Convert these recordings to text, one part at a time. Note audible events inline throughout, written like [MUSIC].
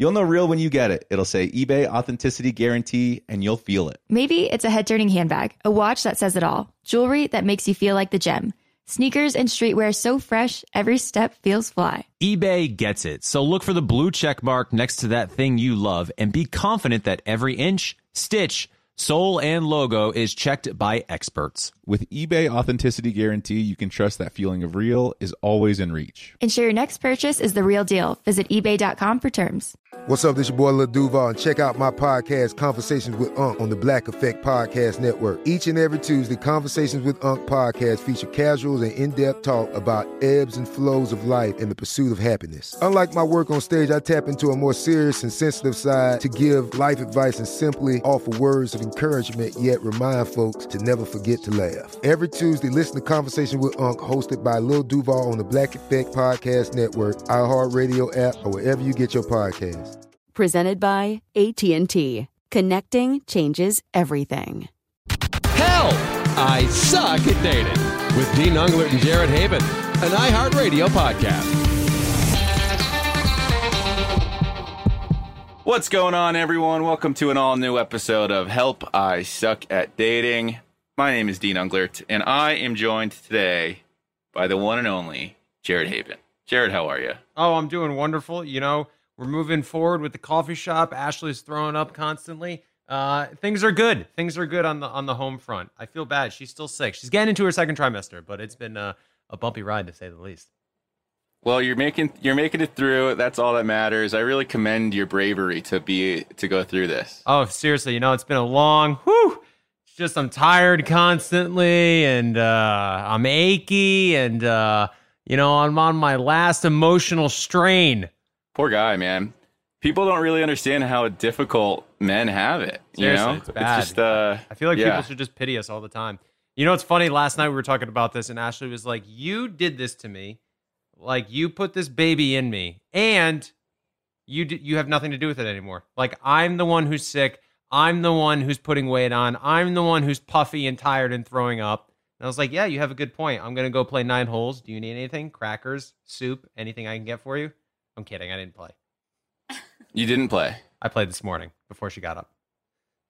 You'll know real when you get it. It'll say eBay authenticity guarantee and you'll feel it. Maybe it's a head turning handbag, a watch that says it all, jewelry that makes you feel like the gem, sneakers and streetwear so fresh, every step feels fly. eBay gets it. So look for the blue check mark next to that thing you love and be confident that every inch, stitch, sole, and logo is checked by experts. With eBay authenticity guarantee, you can trust that feeling of real is always in reach. Ensure your next purchase is the real deal. Visit eBay.com for terms. What's up? This your boy Lil Duval, and check out my podcast, Conversations with Unc, on the Black Effect Podcast Network. Each and every Tuesday, Conversations with Unc podcast feature casuals and in-depth talk about ebbs and flows of life and the pursuit of happiness. Unlike my work on stage, I tap into a more serious and sensitive side to give life advice and simply offer words of encouragement, yet remind folks to never forget to laugh. Every Tuesday, listen to Conversation with Unc, hosted by Lil Duval on the Black Effect Podcast Network, iHeartRadio app, or wherever you get your podcasts. Presented by AT&T. Connecting changes everything. Help I suck at dating with Dean Unglert and Jared Haibon, an iHeartRadio podcast. What's going on, everyone? Welcome to an all new episode of Help I Suck at Dating. My name is Dean Unglert, and I am joined today by the one and only Jared Haibon. Jared, how are you? Oh, I'm doing wonderful. You know, we're moving forward with the coffee shop. Ashley's throwing up constantly. Uh, things are good. Things are good on the on the home front. I feel bad. She's still sick. She's getting into her second trimester, but it's been a, a bumpy ride to say the least. Well, you're making you're making it through. That's all that matters. I really commend your bravery to be to go through this. Oh, seriously, you know, it's been a long. Whew. It's just I'm tired constantly, and uh, I'm achy, and uh, you know, I'm on my last emotional strain. Poor guy, man. People don't really understand how difficult men have it. You Seriously, know, it's bad. just uh, I feel like yeah. people should just pity us all the time. You know, it's funny. Last night we were talking about this, and Ashley was like, "You did this to me, like you put this baby in me, and you d- you have nothing to do with it anymore. Like I'm the one who's sick. I'm the one who's putting weight on. I'm the one who's puffy and tired and throwing up." And I was like, "Yeah, you have a good point. I'm gonna go play nine holes. Do you need anything? Crackers, soup, anything I can get for you?" I'm kidding. I didn't play. You didn't play. I played this morning before she got up.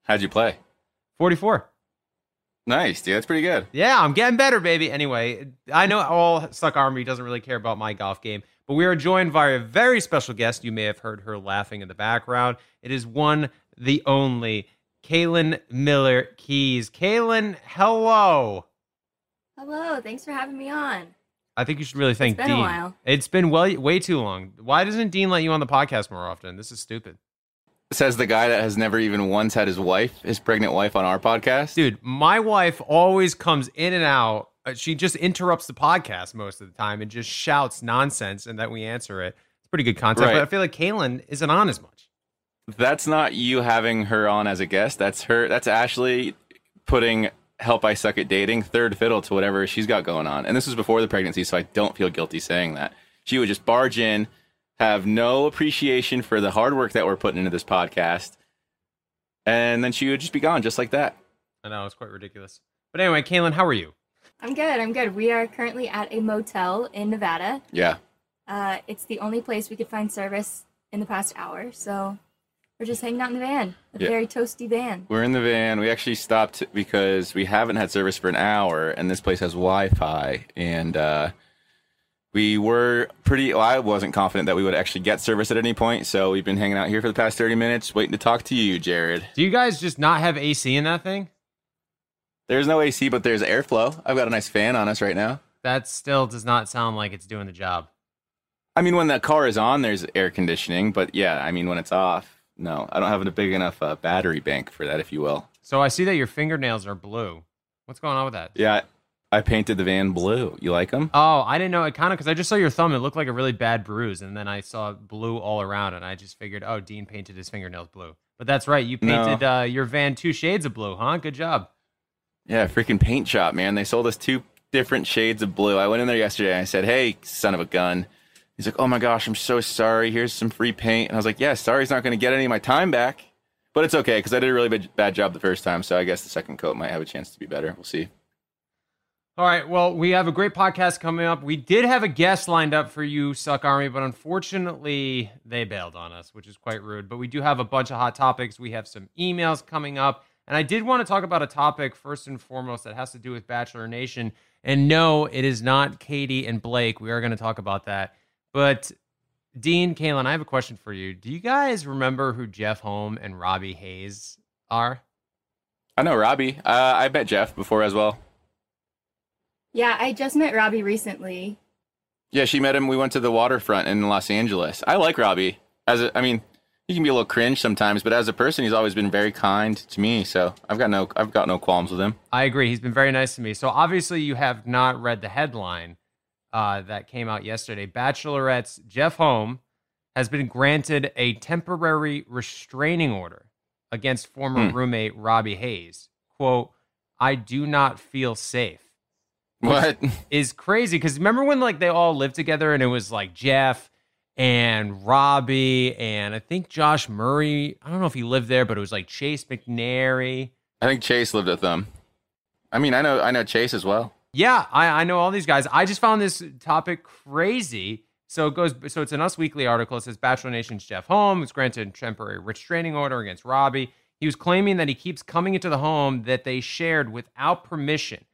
How'd you play? 44. Nice, dude. That's pretty good. Yeah, I'm getting better, baby. Anyway, I know all Suck Army doesn't really care about my golf game, but we are joined by a very special guest. You may have heard her laughing in the background. It is one, the only, Caelynn Miller Keyes. Caelynn, hello. Hello, thanks for having me on. I think you should really thank been a Dean. while. It's been well, way too long. Why doesn't Dean let you on the podcast more often? This is stupid. Says the guy that has never even once had his wife, his pregnant wife, on our podcast. Dude, my wife always comes in and out. Uh, She just interrupts the podcast most of the time and just shouts nonsense and that we answer it. It's pretty good content, Right. but I feel like Caelynn isn't on as much. That's not you having her on as a guest. That's her. That's Ashley putting "Help I Suck at Dating" third fiddle to whatever she's got going on. And this was before the pregnancy, so I don't feel guilty saying that. She would just barge in, have no appreciation for the hard work that we're putting into this podcast, and then she would just be gone, just like that. I know, it's quite ridiculous. But anyway, Caelynn, how are you? I'm good. I'm good. We are currently at a motel in Nevada. Yeah. Uh, it's the only place we could find service in the past hour, so we're just hanging out in the van. A Yeah. very toasty van. We're in the van. We actually stopped because we haven't had service for an hour, and this place has Wi-Fi. And uh, we were pretty. Well, I wasn't confident that we would actually get service at any point, so we've been hanging out here for the past thirty minutes, waiting to talk to you, Jared. Do you guys just not have AC in that thing? There's no AC, but there's airflow. I've got a nice fan on us right now. That still does not sound like it's doing the job. I mean, when the car is on, there's air conditioning, but yeah, I mean, when it's off, no, I don't have a big enough uh, battery bank for that, if you will. So I see that your fingernails are blue. What's going on with that? Yeah, I painted the van blue. You like them? Oh, I didn't know it kind of because I just saw your thumb. It looked like a really bad bruise, and then I saw blue all around, and I just figured, oh, Dean painted his fingernails blue. But that's right, you No. painted uh, your van two shades of blue, huh? Good job. Yeah, freaking paint shop, man. They sold us two different shades of blue. I went in there yesterday and I said, "Hey, son of a gun." He's like, "Oh my gosh, I'm so sorry. Here's some free paint." And I was like, "Yeah, sorry's not going to get any of my time back, but it's okay because I did a really bad job the first time. So I guess the second coat might have a chance to be better. We'll see." All right. Well, we have a great podcast coming up. We did have a guest lined up for you, Suck Army, but unfortunately, they bailed on us, which is quite rude. But we do have a bunch of hot topics. We have some emails coming up. And I did want to talk about a topic first and foremost that has to do with Bachelor Nation. And no, it is not Katie and Blake. We are going to talk about that. But Dean, Caelynn, I have a question for you. Do you guys remember who Jeff Holm and Robbie Hayes are? I know Robbie. Uh, I met Jeff before as well. Yeah, I just met Robbie recently. Yeah, she met him. We went to the waterfront in Los Angeles. I like Robbie. As a, I mean, he can be a little cringe sometimes, but as a person, he's always been very kind to me. So I've got no, I've got no qualms with him. I agree. He's been very nice to me. So obviously, you have not read the headline uh, that came out yesterday. Bachelorette's Jeff Holm has been granted a temporary restraining order against former Hmm. roommate Robbie Hayes. "Quote: I do not feel safe." What? [LAUGHS] is crazy because remember when like they all lived together and it was like Jeff and Robbie and I think Josh Murray. I don't know if he lived there, but it was like Chase McNary. I think Chase lived with them. I mean, I know, I know Chase as well. Yeah, I, I know all these guys. I just found this topic crazy. So it goes. So it's an Us Weekly article. It says Bachelor Nation's Jeff Holmes was granted a temporary restraining order against Robbie. He was claiming that he keeps coming into the home that they shared without permission.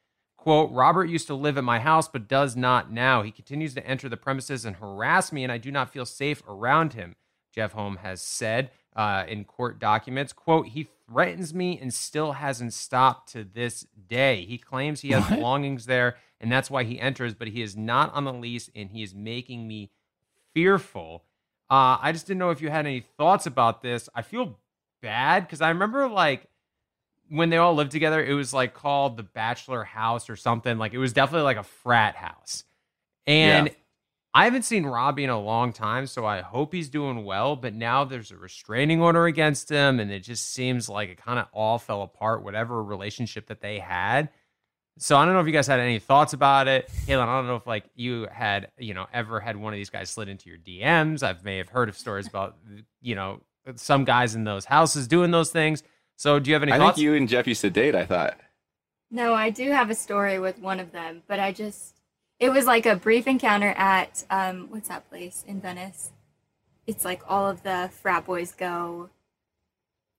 Quote, Robert used to live at my house, but does not now. He continues to enter the premises and harass me, and I do not feel safe around him, Jeff Holm has said uh, in court documents. Quote, he threatens me and still hasn't stopped to this day. He claims he has What? belongings there, and that's why he enters, but he is not on the lease, and he is making me fearful. Uh, I just didn't know if you had any thoughts about this. I feel bad because I remember like when they all lived together, it was like called the Bachelor House or something. Like it was definitely like a frat house. And Yeah. I haven't seen Robbie in a long time, so I hope he's doing well. But now there's a restraining order against him, and it just seems like it kind of all fell apart, whatever relationship that they had. So I don't know if you guys had any thoughts about it. Caelynn, I don't know if like you had, you know, ever had one of these guys slid into your DMs. I may have heard of stories about, you know, some guys in those houses doing those things. So do you have any I thoughts? think you and Jeff used to date. I thought. No, I do have a story with one of them, but I just it was like a brief encounter at um what's that place in Venice? It's like all of the frat boys go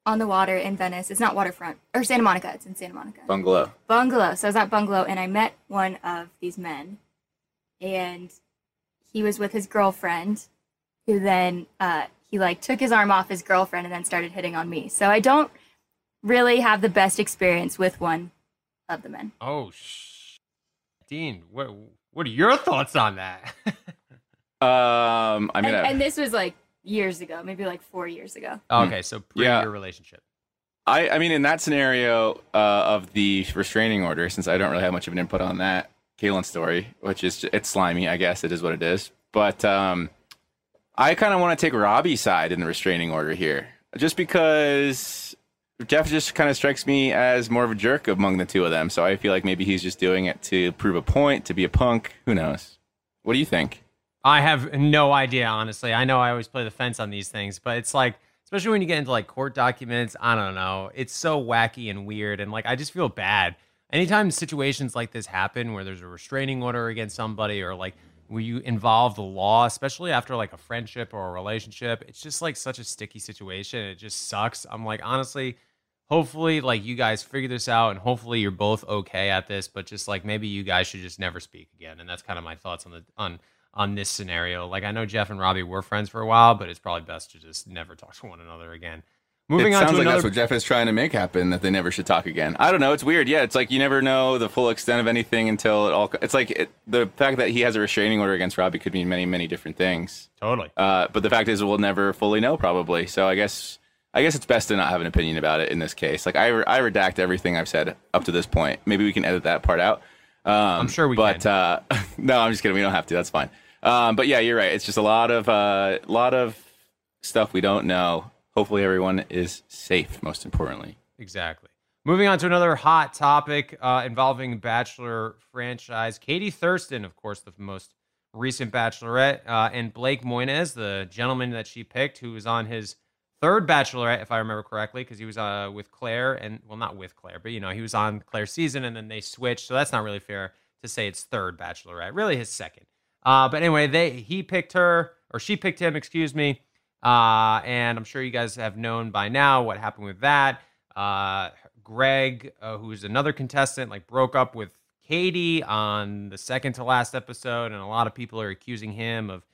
on the water in Venice. It's not waterfront or Santa Monica. It's in Santa Monica. Bungalow. Bungalow. So I was at Bungalow and I met one of these men, and he was with his girlfriend, who then uh, he like took his arm off his girlfriend and then started hitting on me. So I don't really have the best experience with one of the men. Oh, sh- Dean, what what are your thoughts on that? [LAUGHS] Um, I mean, and, I- and this was like years ago, maybe like four years ago. okay, so pre Yeah. your relationship. I, I mean, in that scenario uh, of the restraining order, since I don't really have much of an input on that Caelynn's story, which is it's slimy, I guess it is what it is. But um, I kind of want to take Robbie's side in the restraining order here, just because Jeff just kind of strikes me as more of a jerk among the two of them. So I feel like maybe he's just doing it to prove a point, to be a punk. Who knows? What do you think? I have no idea, honestly. I know I always play the fence on these things, but it's like, especially when you get into like court documents, I don't know. It's so wacky and weird. And like, I just feel bad. Anytime situations like this happen where there's a restraining order against somebody or like where you involve the law, especially after like a friendship or a relationship, it's just like such a sticky situation. It just sucks. I'm like, honestly, hopefully like you guys figure this out and hopefully you're both okay at this but just like maybe you guys should just never speak again and that's kind of my thoughts on the on on this scenario like i know jeff and robbie were friends for a while but it's probably best to just never talk to one another again moving it on sounds to like another that's what Jeff is trying to make happen that they never should talk again. I don't know. It's weird. Yeah, it's like you never know the full extent of anything until it all. It's like it, the fact that he has a restraining order against Robbie could mean many, many different things. totally Uh, but the fact is, we'll never fully know probably. So I guess I guess it's best to not have an opinion about it in this case. Like I, re- I redact everything I've said up to this point. Maybe we can edit that part out. Um, I'm sure we but, can. uh, [LAUGHS] no, I'm just kidding. We don't have to. That's fine. Um, but yeah, you're right. It's just a lot of a uh, lot of stuff we don't know. Hopefully, everyone is safe. Most importantly. Exactly. Moving on to another hot topic uh, involving Bachelor franchise. Katie Thurston, of course, the most recent Bachelorette, uh, and Blake Moynes, the gentleman that she picked, who was on his third Bachelorette, if I remember correctly, because he was uh, with Claire, and well, not with Claire, but you know, he was on Claire's season, and then they switched. So that's not really fair to say it's third Bachelorette, really his second. Uh, but anyway, they he picked her, or she picked him, excuse me. Uh, and I'm sure you guys have known by now what happened with that. Uh, Greg, uh, who's another contestant, like broke up with Katie on the second to last episode, and a lot of people are accusing him of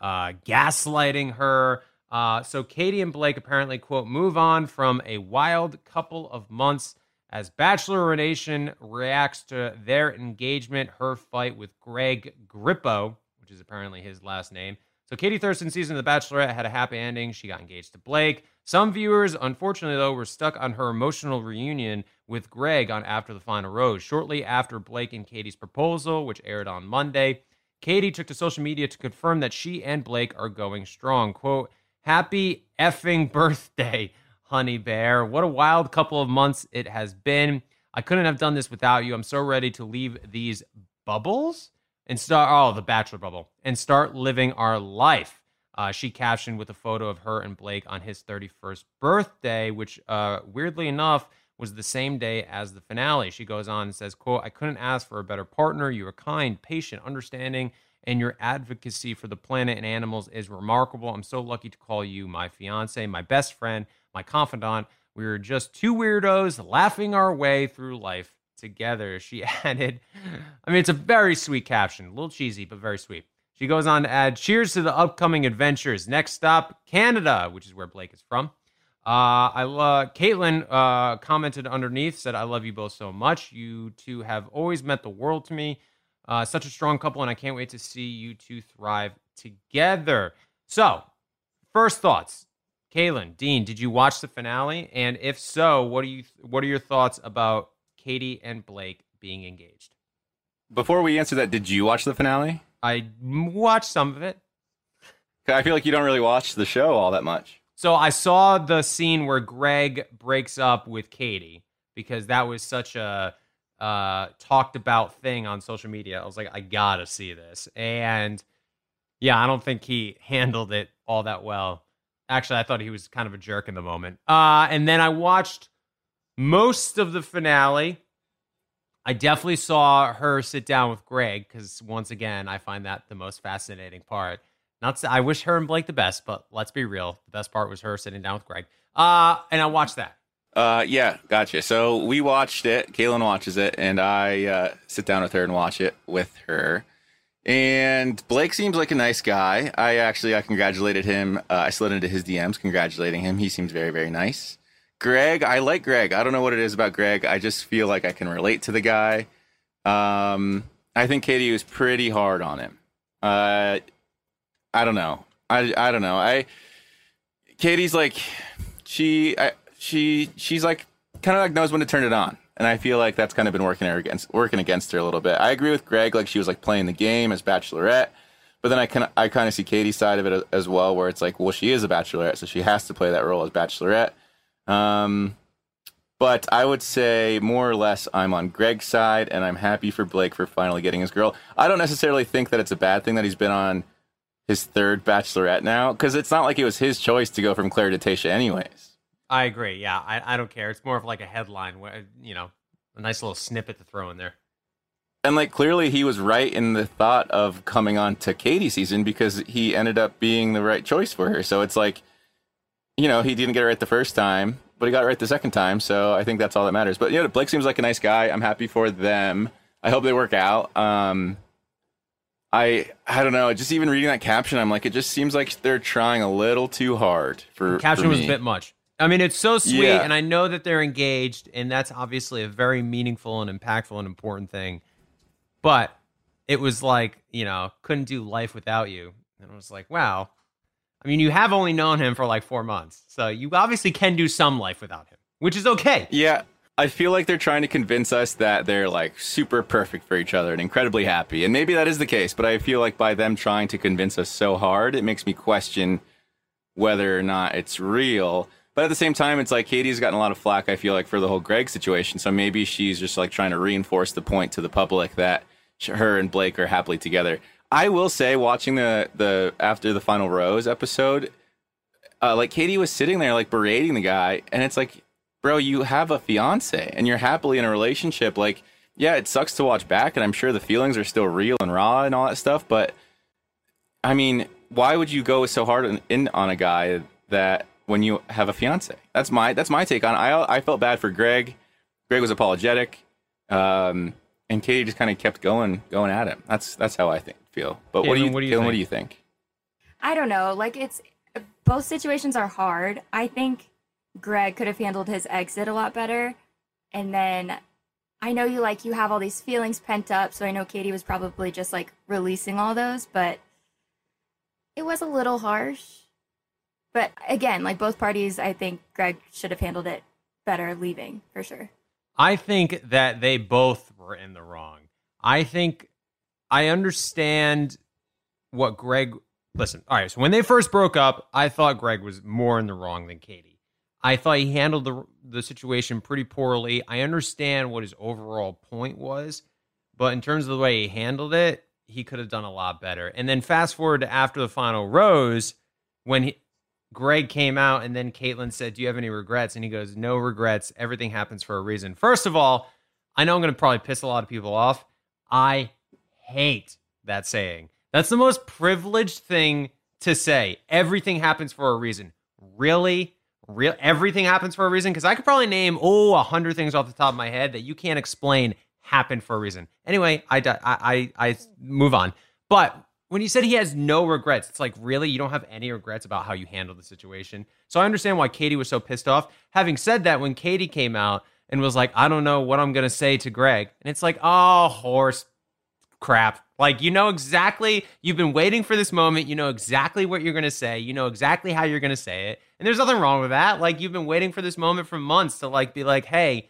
uh, gaslighting her. Uh, so Katie and Blake apparently quote move on from a wild couple of months as Bachelor Nation reacts to their engagement, her fight with Greg Grippo, which is apparently his last name. So Katie Thurston's season of The Bachelorette had a happy ending. She got engaged to Blake. Some viewers, unfortunately, though, were stuck on her emotional reunion with Greg on After the Final Rose. Shortly after Blake and Katie's proposal, which aired on Monday, Katie took to social media to confirm that she and Blake are going strong. Quote, Happy effing birthday, honey bear. What a wild couple of months it has been. I couldn't have done this without you. I'm so ready to leave these bubbles and start, oh, the bachelor bubble, and start living our life. Uh, she captioned with a photo of her and Blake on his 31st birthday, which, uh, weirdly enough, was the same day as the finale. She goes on and says, quote, I couldn't ask for a better partner. You are kind, patient, understanding, and your advocacy for the planet and animals is remarkable. I'm so lucky to call you my fiance, my best friend, my confidant. We were just two weirdos laughing our way through life together. She [LAUGHS] added, I mean, it's a very sweet caption, a little cheesy, but very sweet. She goes on to add, Cheers to the upcoming adventures. Next stop, Canada, which is where Blake is from. Uh, I love Caitlin uh, commented underneath, said, I love you both so much. You two have always meant the world to me. Uh, such a strong couple, and I can't wait to see you two thrive together. So, first thoughts. Caelynn, Dean, did you watch the finale? And if so, what do you what are your thoughts about Katie and Blake being engaged? Before we answer that, did you watch the finale? I watched some of it. I feel like you don't really watch the show all that much. So I saw the scene where Greg breaks up with Katie because that was such a uh, talked about thing on social media. I was like, I gotta see this. And yeah, I don't think he handled it all that well. Actually, I thought he was kind of a jerk in the moment. Uh, and then I watched most of the finale. I definitely saw her sit down with Greg because once again, I find that the most fascinating part. Not to, I wish her and Blake the best, but let's be real. The best part was her sitting down with Greg. Uh, and I watched that. Uh, yeah, gotcha. So we watched it. Caelynn watches it, and I uh, sit down with her and watch it with her. And Blake seems like a nice guy. I actually I congratulated him. Uh, I slid into his DMs congratulating him. He seems very very nice. Greg, I like Greg. I don't know what it is about Greg. I just feel like I can relate to the guy. Um, I think Katie was pretty hard on him. Uh, I don't know. I I don't know. I Katie's like she I, she she's like kind of like knows when to turn it on, and I feel like that's kind of been working against working against her a little bit. I agree with Greg. Like she was like playing the game as Bachelorette. But then I can I kind of see Katie's side of it as well, where it's like, well, she is a bachelorette, so she has to play that role as bachelorette. Um, but I would say more or less I'm on Greg's side, and I'm happy for Blake for finally getting his girl. I don't necessarily think that it's a bad thing that he's been on his third bachelorette now, because it's not like it was his choice to go from Claire to Tayshia, anyways. I agree. Yeah, I, I don't care. It's more of like a headline, where, you know, a nice little snippet to throw in there. And like clearly he was right in the thought of coming on to Katie season because he ended up being the right choice for her. So it's like, you know, he didn't get it right the first time, but he got it right the second time. So I think that's all that matters. But yeah, Blake seems like a nice guy. I'm happy for them. I hope they work out. Um, I I don't know. Just even reading that caption, I'm like, it just seems like they're trying a little too hard for. The caption for was a bit much. I mean, it's so sweet, Yeah. and I know that they're engaged, and that's obviously a very meaningful and impactful and important thing. But it was like, you know, couldn't do life without you. And I was like, wow. I mean, you have only known him for like four months, so you obviously can do some life without him, which is okay. Yeah, I feel like they're trying to convince us that they're like super perfect for each other and incredibly happy. And maybe that is the case, but I feel like by them trying to convince us so hard, it makes me question whether or not it's real. But at the same time, it's like Katie's gotten a lot of flack, I feel like, for the whole Greg situation. So maybe she's just like trying to reinforce the point to the public that her and Blake are happily together. I will say, watching the the after the final rose episode, uh, like Katie was sitting there like berating the guy, and it's like, bro, you have a fiance and you're happily in a relationship. Like, yeah, it sucks to watch back, and I'm sure the feelings are still real and raw and all that stuff. But I mean, why would you go so hard in, in on a guy that when you have a fiance? That's my that's my take on. It. I I felt bad for Greg. Greg was apologetic, um, and Katie just kind of kept going going at him. That's that's how I think feel. But what do you, Caelynn, what do you Caelynn, think? what do you think? I don't know. Like it's both situations are hard. I think Greg could have handled his exit a lot better. And then I know you like you have all these feelings pent up, so I know Katie was probably just like releasing all those, but it was a little harsh. But again, like both parties, I think Greg should have handled it better leaving for sure. I think that they both were in the wrong. I think I understand what Greg. Listen, all right. So when they first broke up, I thought Greg was more in the wrong than Katie. I thought he handled the the situation pretty poorly. I understand what his overall point was, but in terms of the way he handled it, he could have done a lot better. And then fast forward to after the final rose, when he, Greg came out and then Kaitlyn said, Do you have any regrets? And he goes, No regrets. Everything happens for a reason. First of all, I know I'm going to probably piss a lot of people off. I hate that saying. That's the most privileged thing to say. Everything happens for a reason. Really? Real everything happens for a reason? Because I could probably name, oh, a hundred things off the top of my head that you can't explain happened for a reason. Anyway, I, I, I, I move on. But when you said he has no regrets, it's like, really? You don't have any regrets about how you handled the situation? So I understand why Katie was so pissed off. Having said that, when Katie came out and was like, I don't know what I'm going to say to Greg, and it's like, oh, horse crap. Like, you know exactly, you've been waiting for this moment. You know exactly what you're going to say. You know exactly how you're going to say it. And there's nothing wrong with that. Like, you've been waiting for this moment for months to, like, be like, hey,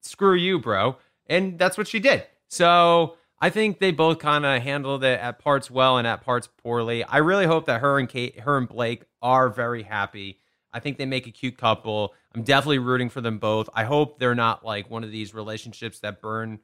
screw you, bro. And that's what she did. So I think they both kind of handled it at parts well and at parts poorly. I really hope that her and Kate, her and Blake are very happy. I think they make a cute couple. I'm definitely rooting for them both. I hope they're not like one of these relationships that burn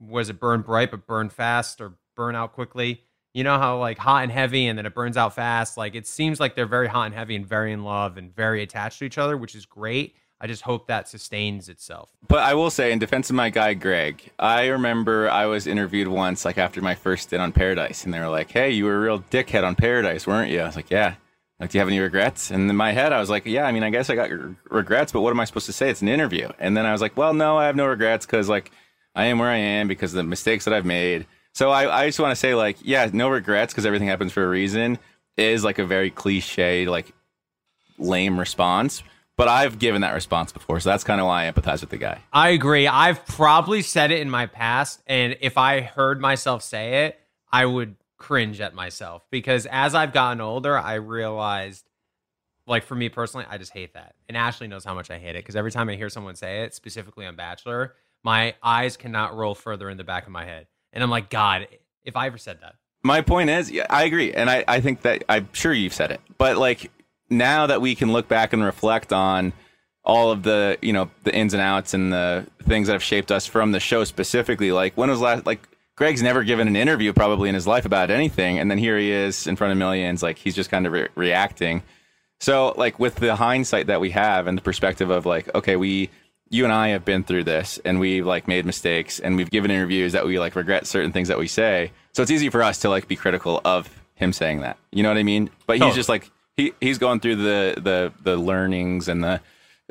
was it burn bright but burn fast or burn out quickly. You know how like hot and heavy and then it burns out fast. Like it seems like they're very hot and heavy and very in love and very attached to each other, which is great. I just hope that sustains itself. But I will say, in defense of my guy Greg, I remember I was interviewed once, like after my first stint on Paradise, and they were like, "Hey, you were a real dickhead on Paradise, weren't you?" I was like, "Yeah." Like, do you have any regrets? And in my head, I was like, "Yeah, I mean, I guess I got regrets, but what am I supposed to say? It's an interview." And then I was like, "Well, no, I have no regrets because like I am where I am because of the mistakes that I've made." So I, I just want to say, like, yeah, no regrets because everything happens for a reason is like a very cliche, like lame response. But I've given that response before, so that's kind of why I empathize with the guy. I agree. I've probably said it in my past, and if I heard myself say it, I would cringe at myself because as I've gotten older, I realized, like for me personally, I just hate that. And Ashley knows how much I hate it because every time I hear someone say it, specifically on Bachelor, my eyes cannot roll further in the back of my head, and I'm like, God, if I ever said that. My point is, yeah, I agree, and I, I think that I'm sure you've said it, but like now that we can look back and reflect on all of the you know the ins and outs and the things that have shaped us from the show specifically, like when was last like Greg's never given an interview probably in his life about anything, and then here he is in front of millions, like he's just kind of re- reacting. So like with the hindsight that we have and the perspective of like, okay, we you and I have been through this and we've like made mistakes and we've given interviews that we like regret certain things that we say. So it's easy for us to like be critical of him saying that. You know what I mean? But he's Totally. just like he he's going through the the the learnings and the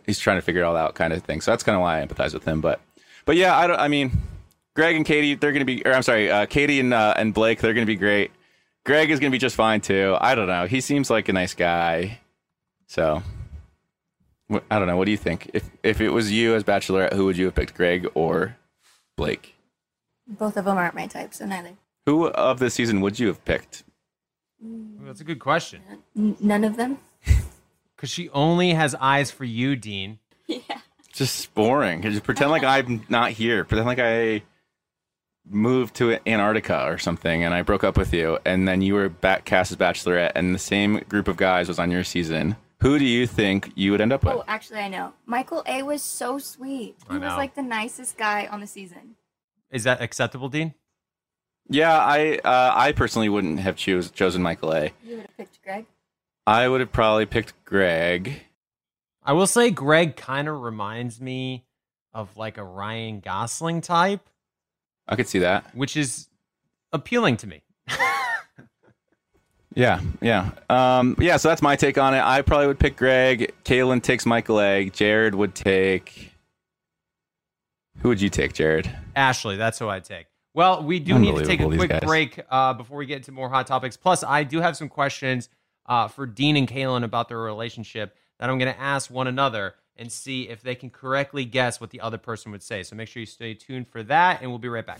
he's trying to figure it all out kind of thing. So that's kind of why I empathize with him. But but yeah, I don't. I mean, Greg and Katie, they're gonna be. Or I'm sorry, uh, Katie and uh, and Blake, they're gonna be great. Greg is gonna be just fine too. I don't know. He seems like a nice guy. So I don't know. What do you think? If if it was you as Bachelorette, who would you have picked, Greg or Blake? Both of them aren't my types, so neither. Who of the season would you have picked? Mm. That's a good question N- none of them. [LAUGHS] because she only has eyes for you, Dean. [LAUGHS] Yeah. just boring. Just pretend like I'm not here. Pretend like I moved to Antarctica or something, and I broke up with you, and then you were back cast as Bachelorette, and the same group of guys was on your season. Who do you think you would end up with? Oh, actually, I know. Michael A was so sweet. He was like the nicest guy on the season. Is that acceptable, Dean? Yeah, I uh, I personally wouldn't have choose, chosen Michael A. You would have picked Greg. I would have probably picked Greg. I will say Greg kind of reminds me of like a Ryan Gosling type, I could see that. which is appealing to me. [LAUGHS] Yeah, yeah, um, yeah. So that's my take on it. I probably would pick Greg. Caelynn takes Michael A. Jared would take. Who would you take, Jared? Ashley, that's who I'd take. Well, we do need to take a quick guys. break uh, before we get into more hot topics. Plus, I do have some questions uh, for Dean and Caelynn about their relationship that I'm going to ask one another and see if they can correctly guess what the other person would say. So make sure you stay tuned for that, and we'll be right back.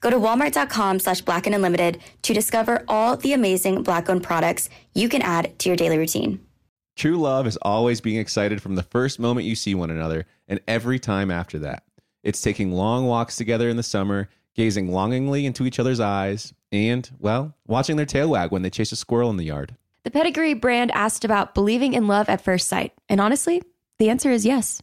Go to walmart.com slash black and unlimited to discover all the amazing black owned products you can add to your daily routine. True love is always being excited from the first moment you see one another and every time after that. It's taking long walks together in the summer, gazing longingly into each other's eyes, and, well, watching their tail wag when they chase a squirrel in the yard. The Pedigree brand asked about believing in love at first sight. And honestly, the answer is yes.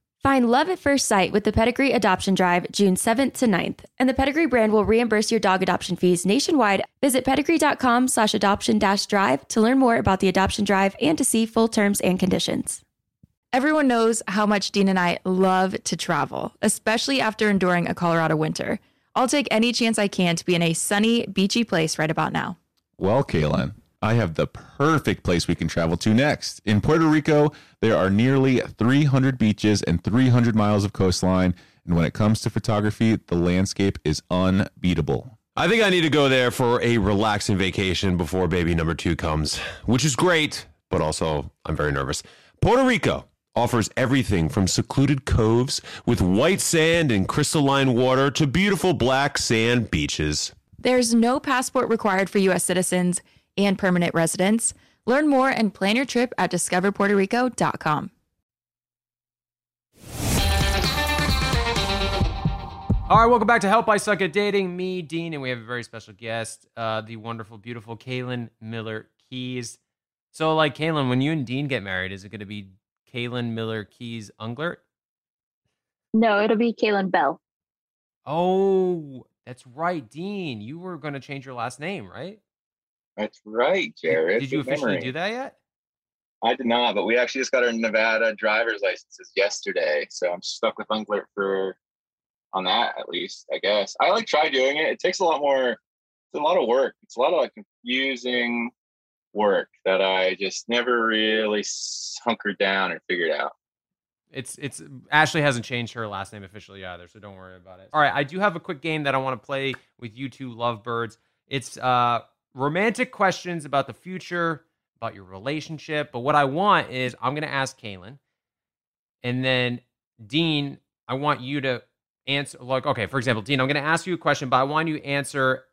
Find love at first sight with the Pedigree Adoption Drive June 7th to 9th, and the Pedigree brand will reimburse your dog adoption fees nationwide. Visit pedigree.com slash adoption dash drive to learn more about the adoption drive and to see full terms and conditions. Everyone knows how much Dean and I love to travel, especially after enduring a Colorado winter. I'll take any chance I can to be in a sunny, beachy place right about now. Well, Caelynn, I have the perfect place we can travel to next. In Puerto Rico, there are nearly 300 beaches and 300 miles of coastline. And when it comes to photography, the landscape is unbeatable. I think I need to go there for a relaxing vacation before baby number two comes, which is great, but also I'm very nervous. Puerto Rico offers everything from secluded coves with white sand and crystalline water to beautiful black sand beaches. There's no passport required for U.S. citizens and permanent residents. Learn more and plan your trip at discoverpuertorico.com. All right, welcome back to Help I Suck at Dating. Me, Dean, and we have a very special guest, uh, the wonderful, beautiful Caelynn Miller Keyes. So, like, Caelynn, when you and Dean get married, is it going to be Caelynn Miller Keyes Unglert? No, it'll be Caelynn Bell. Oh, that's right, Dean. You were going to change your last name, right? That's right, Jared. Did you Good officially memory. do that yet? I did not, but we actually just got our Nevada driver's licenses yesterday, so I'm stuck with Unglert for on that at least. I guess I like try doing it. It takes a lot more. It's a lot of work. It's a lot of like confusing work that I just never really hunkered down and figured out. It's it's Ashley hasn't changed her last name officially either, so don't worry about it. All right, I do have a quick game that I want to play with you two lovebirds. It's uh romantic questions about the future, about your relationship. But what I want is I'm gonna ask Caelynn, and then Dean, I want you to answer like okay, for example, Dean, I'm gonna ask you a question, but I want you to answer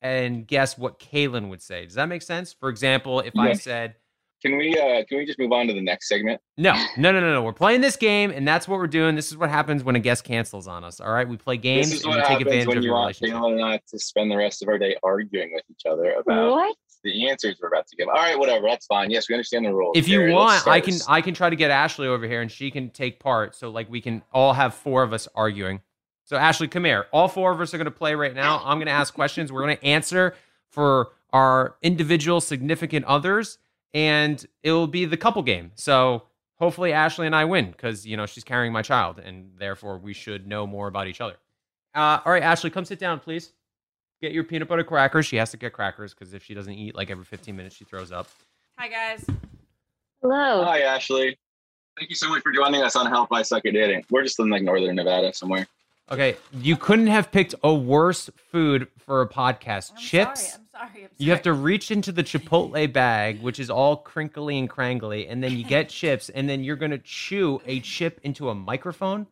and guess what Kaylin would say. Does that make sense? For example, if I said Can we uh can we just move on to the next segment? no, no, no, no, no. We're playing this game, and that's what we're doing. This is what happens when a guest cancels on us. All right, we play games this is and what we take happens advantage when of you your want relationship. Taylor and I to spend the rest of our day arguing with each other about What? the answers we're about to give. All right, whatever. That's fine. Yes, we understand the rules. If you Jared. Want, I can I can try to get Ashley over here, and she can take part. So like we can all have four of us arguing. So Ashley, come here. All four of us are going to play right now. I'm going to ask questions. We're going to answer for our individual significant others, and it will be the couple game. So hopefully Ashley and I win because you know she's carrying my child, and therefore we should know more about each other. Uh, all right, Ashley, come sit down, please. Get your peanut butter crackers. She has to get crackers because if she doesn't eat like every 15 minutes, she throws up. Hi guys. Hello. Hi, Ashley. Thank you so much for joining us on Help I Suck at Dating. We're just in like northern Nevada somewhere. Okay, you couldn't have picked a worse food for a podcast. I'm Chips. Sorry, I'm sorry. I'm You have to reach into the Chipotle bag, which is all crinkly and crangly, and then you get chips, and then you're gonna chew a chip into a microphone.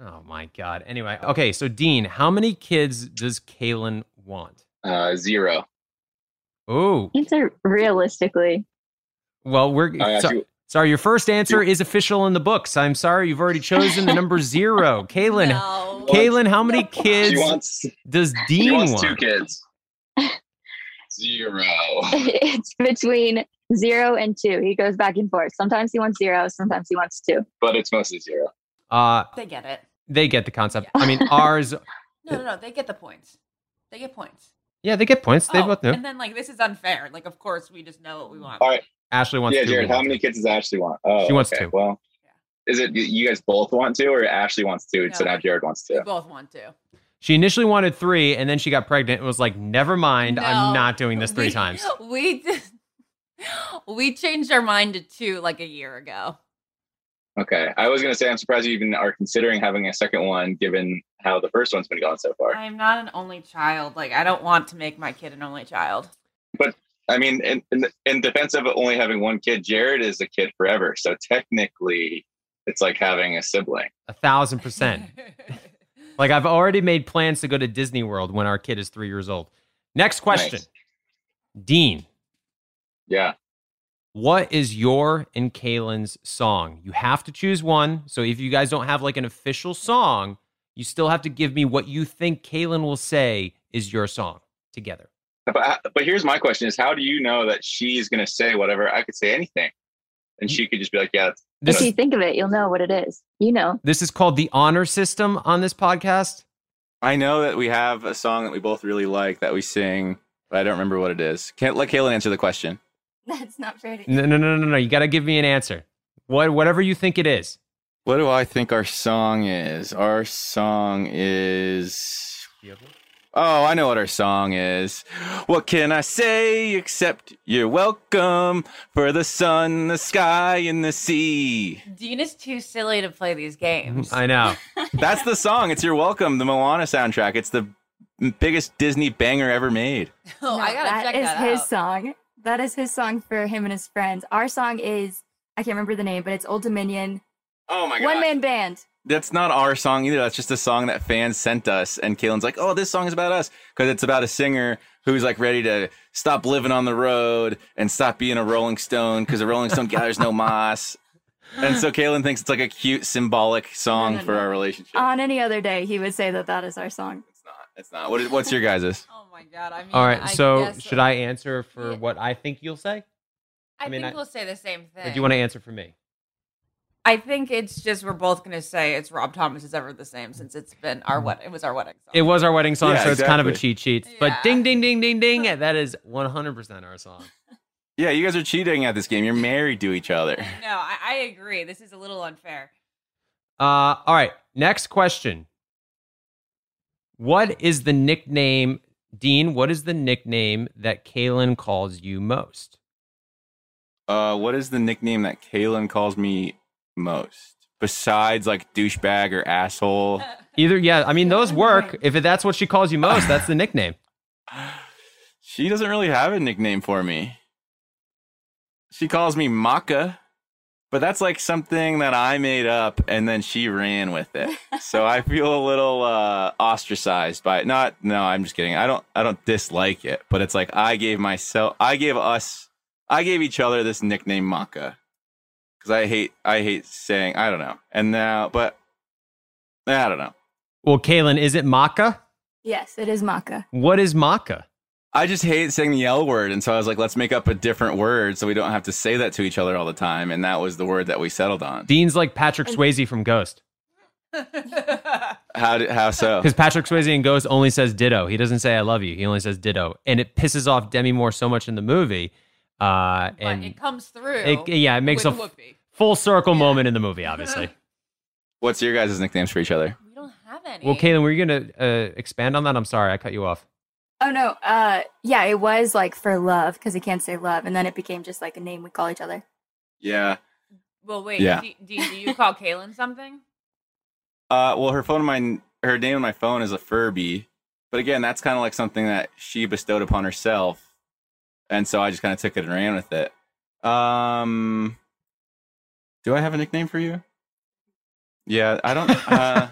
Oh my god. Anyway, okay, so Dean, how many kids does Caelynn want? Uh, zero. Oh, Answer realistically. well, we're I asked so- you- sorry. Your first answer is official in the books. I'm sorry, you've already chosen the number [LAUGHS] zero. Caelynn, No. Caelynn, how many kids wants. does She Dean wants want? two kids. [LAUGHS] Zero. it's between zero and two. He goes back and forth. Sometimes he wants zero, sometimes he wants two. But it's mostly zero. Uh, They get it. they get the concept. I mean, [LAUGHS] ours. No, no, no. They get the points. They get points. Yeah, they get points. They oh, both know. And then like this is unfair. Like of course we just know what we want. All right. Ashley wants yeah, two. Jared. How many kids does Ashley want? Oh, She wants okay. two. Well, yeah. is it you guys both want to, or Ashley wants two, so now Jared wants We two? both want to. She initially wanted three, and then she got pregnant and was like, "Never mind, I'm not doing this three we- times." [LAUGHS] We did, we changed our mind to two like a year ago. Okay. I was gonna say I'm surprised you even are considering having a second one, given how the first one's been going so far. I'm not an only child. Like I don't want to make my kid an only child. But I mean, in in, in defense of only having one kid, Jared is a kid forever. So technically, it's like having a sibling. A thousand percent. [LAUGHS] Like I've already made plans to go to Disney World when our kid is three years old. Next question, Nice. Dean. Yeah. What is your and Caelynn's song? You have to choose one. So if you guys don't have like an official song, you still have to give me what you think Caelynn will say is your song together. [LAUGHS] But, uh, but here's my question: Is how do you know that she's gonna say whatever? I could say anything, and mm. she could just be like, "Yeah." This if you think of it, you'll know what it is. You know. this is called the honor system on this podcast. I know that we have a song that we both really like that we sing, but I don't remember what it is. Can't let Caelynn answer the question. [LAUGHS] That's not fair to No, no, no, no, no. You got to give me an answer. What, whatever you think it is. What do I think our song is? Our song is. Oh, I know what our song is. What can I say except you're welcome for the sun, the sky, and the sea? Dean is too silly to play these games. I know. [LAUGHS] That's the song. It's You're Welcome, the Moana soundtrack. It's the biggest Disney banger ever made. [LAUGHS] Oh, I gotta that check is that his out. song. That is his song for him and his friends. Our song is I can't remember the name, but it's Old Dominion. Oh my god. One man band. That's not our song either. That's just a song that fans sent us. And Caelynn's like, oh, this song is about us. Because it's about a singer who's like ready to stop living on the road and stop being a Rolling Stone because a Rolling Stone gathers no moss. And so Caelynn thinks it's like a cute symbolic song no, for no. our relationship. On any other day, he would say that that is our song. It's not. It's not. What is, what's your guys's? [LAUGHS] Oh my god! I mean, All right. I so guess- should I answer for what I think you'll say? I, mean, think I- we'll say the same Or thing. do you want to answer for me? I think it's just we're both gonna say it's Rob Thomas is ever the same since it's been our wedding. It was our wedding song. It was our wedding song, Yeah, so it's kind of a cheat sheet. But ding, ding, ding, ding, ding. [LAUGHS] That is 100% our song. [LAUGHS] Yeah, you guys are cheating at this game. You're married to each other. No, I, I agree. This is a little unfair. Uh, all right. Next question. What is the nickname, Dean? What is the nickname that Caelynn calls you most? Uh, what is the nickname that Caelynn calls me most? Besides like douchebag or asshole. [LAUGHS] Either, yeah, I mean, those work. If that's what she calls you most, that's the nickname. [SIGHS] [SIGHS] She doesn't really have a nickname for me. She calls me Maka, but that's like something that I made up and then she ran with it. [LAUGHS] so I feel a little uh, ostracized by it. Not no, I'm just kidding. I don't I don't dislike it, but it's like I gave myself I gave us I gave each other this nickname Maka. Cuz I hate I hate saying I don't know. And now but I don't know. Well, Caelynn, is it Maca? Yes, it is maca. What is Maca? I just hate saying the L word, and so I was like, let's make up a different word so we don't have to say that to each other all the time. And that was the word that we settled on. Dean's like Patrick Swayze from Ghost. How did, how so? [LAUGHS] Because Patrick Swayze in Ghost only says ditto. He doesn't say I love you. He only says ditto. And it pisses off Demi Moore so much in the movie. Uh, and but it comes through. it, yeah, it makes a with f- Whoopi. Full circle moment in the movie, obviously. [LAUGHS] What's your guys' nicknames for each other? We don't have any. well, Caelynn, were you going to uh, expand on that? I'm sorry, I cut you off. Oh no, uh, yeah, it was like for love because he can't say love, and then it became just like a name we call each other. Yeah. Well, wait. Yeah. Do, do, do you call Caelynn something? [LAUGHS] Uh, well, her phone, on my her name on my phone is a Furby, but again, that's kind of like something that she bestowed upon herself, and so I just kind of took it and ran with it. Um, do I have a nickname for you? Yeah, I don't. Uh,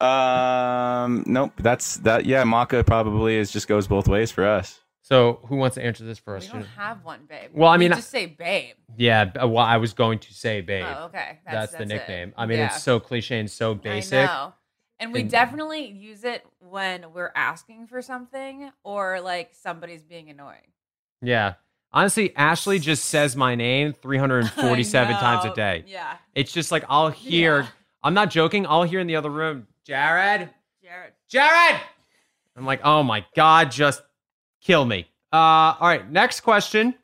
[LAUGHS] um, nope. That's that. Yeah, Maka probably is just goes both ways for us. So, who wants to answer this first? We don't have one, babe. Well, I We mean, just say babe. Yeah, b- well, I was going to say babe. Oh, okay. That's, That's- the that's it. nickname. I mean, Yeah. it's so cliche and so basic. I know. And we And- definitely use it when we're asking for something or like somebody's being annoying. Yeah. Honestly, Ashley just says my name [LAUGHS] 347 times a day. Yeah. It's just like I'll hear, I'm not joking, I'll hear in the other room, Jared, Jared. Jared. I'm like, oh my God, just kill me. Uh, all right, next question.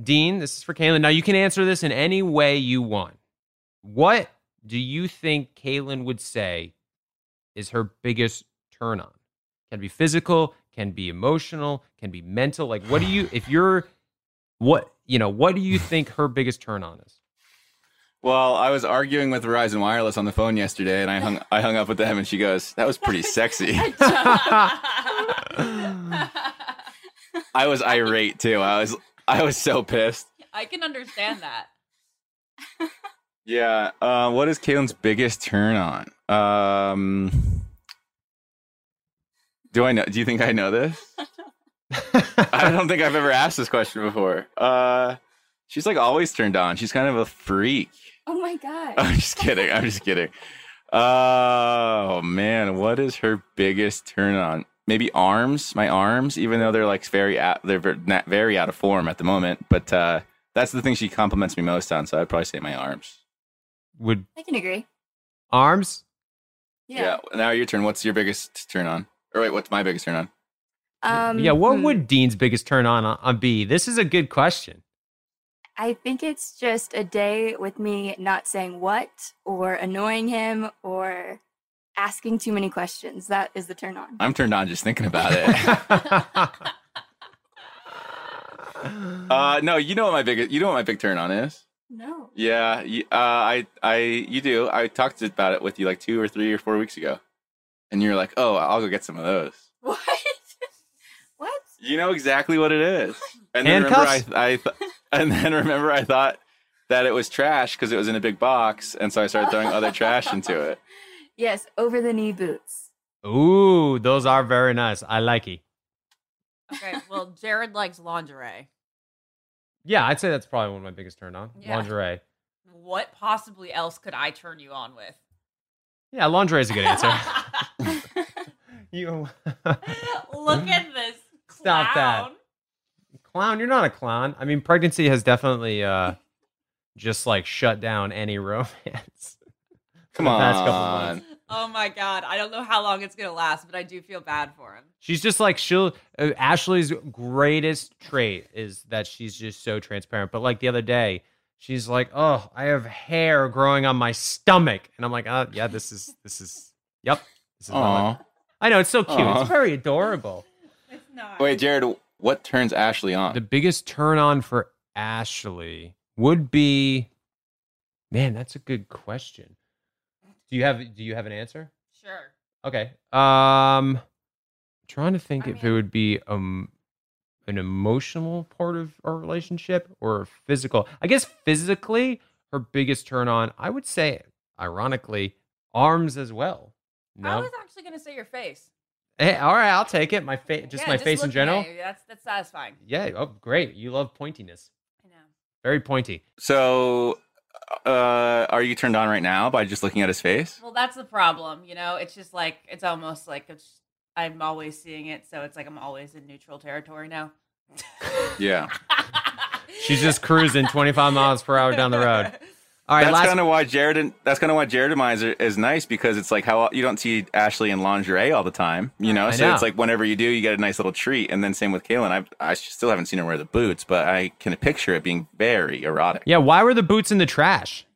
Dean, this is for Caelynn. Now you can answer this in any way you want. What do you think Caelynn would say is her biggest turn on? Can be physical, can be emotional, can be mental. Like, what do you, if you're, what, you know, what do you think her biggest turn on is? Well, I was arguing with Verizon Wireless on the phone yesterday, and I hung I hung up with them, and she goes, "That was pretty sexy." [LAUGHS] [LAUGHS] I was irate too. I was I was so pissed. I can understand that. [LAUGHS] Yeah. Uh, what is Caelynn's biggest turn on? Um, do I know? Do you think I know this? [LAUGHS] I don't think I've ever asked this question before. Uh, she's like always turned on. She's kind of a freak. Oh my god. I'm just kidding. I'm just kidding. Oh man, what is her biggest turn on? Maybe arms. My arms, even though they're like very out, they're very out of form at the moment. But uh, that's the thing she compliments me most on. So I'd probably say my arms. Would I can agree. arms? Yeah. Now your turn. What's your biggest turn on? Or wait, what's my biggest turn on? Um, yeah, what hmm. would Dean's biggest turn on on be? This is a good question. I think it's just a day with me not saying what or annoying him or asking too many questions. That is the turn on. I'm turned on just thinking about it. [LAUGHS] uh, no, you know what my big you know what my big turn on is. No. Yeah, you, uh, I, I, you do. I talked about it with you like two or three or four weeks ago, and you're like, "Oh, I'll go get some of those." What? What? You know exactly what it is. [LAUGHS] And then remember, I, I, th- [LAUGHS] and then remember, I thought that it was trash because it was in a big box, and so I started throwing other trash into it. [LAUGHS] Yes, over the knee boots. Ooh, those are very nice. I like it. Okay, well, Jared likes lingerie. Yeah, I'd say that's probably one of my biggest turn on. Yeah. Lingerie. What possibly else could I turn you on with? Yeah, lingerie is a good answer. you Look at this stop that. clown. clown. You're not a clown. I mean, pregnancy has definitely uh, [LAUGHS] just like shut down any romance. [LAUGHS] Come the past couple on. months. Oh my god, I don't know how long it's gonna last, but I do feel bad for him. She's just like she'll. Uh, Ashley's greatest trait is that she's just so transparent. But like the other day, she's like, "Oh, I have hair growing on my stomach," and I'm like, "Oh, yeah, this is this is yep, this is my I know it's so cute. Aw. It's very adorable. Wait, Jared, what turns Ashley on? The biggest turn on for Ashley would be, man, that's a good question. Do you have Do you have an answer? Sure. Okay. Um, trying to think if it would be um an emotional part of our relationship or physical. I guess physically, her biggest turn on, I would say, ironically, arms as well. No? I was actually gonna say your face. Hey, all right, I'll take it. My face, just Yeah, my face in looking general. at you, That's that's satisfying. Yeah. Oh, great. You love pointiness. I know. Very pointy. So, uh, are you turned on right now by just looking at his face? Well, that's the problem. You know, it's just like it's almost like it's. I'm always seeing it, so it's like I'm always in neutral territory now. Yeah. [LAUGHS] She's just cruising 25 miles per hour down the road. [LAUGHS] All right, that's kind of why Jared. and- That's kind of why Jared and mine is, is nice because it's like how you don't see Ashley in lingerie all the time, you know. I so know. it's like whenever you do, you get a nice little treat. And then same with Caelynn. I I still haven't seen her wear the boots, but I can picture it being very erotic. Yeah, why were the boots in the trash?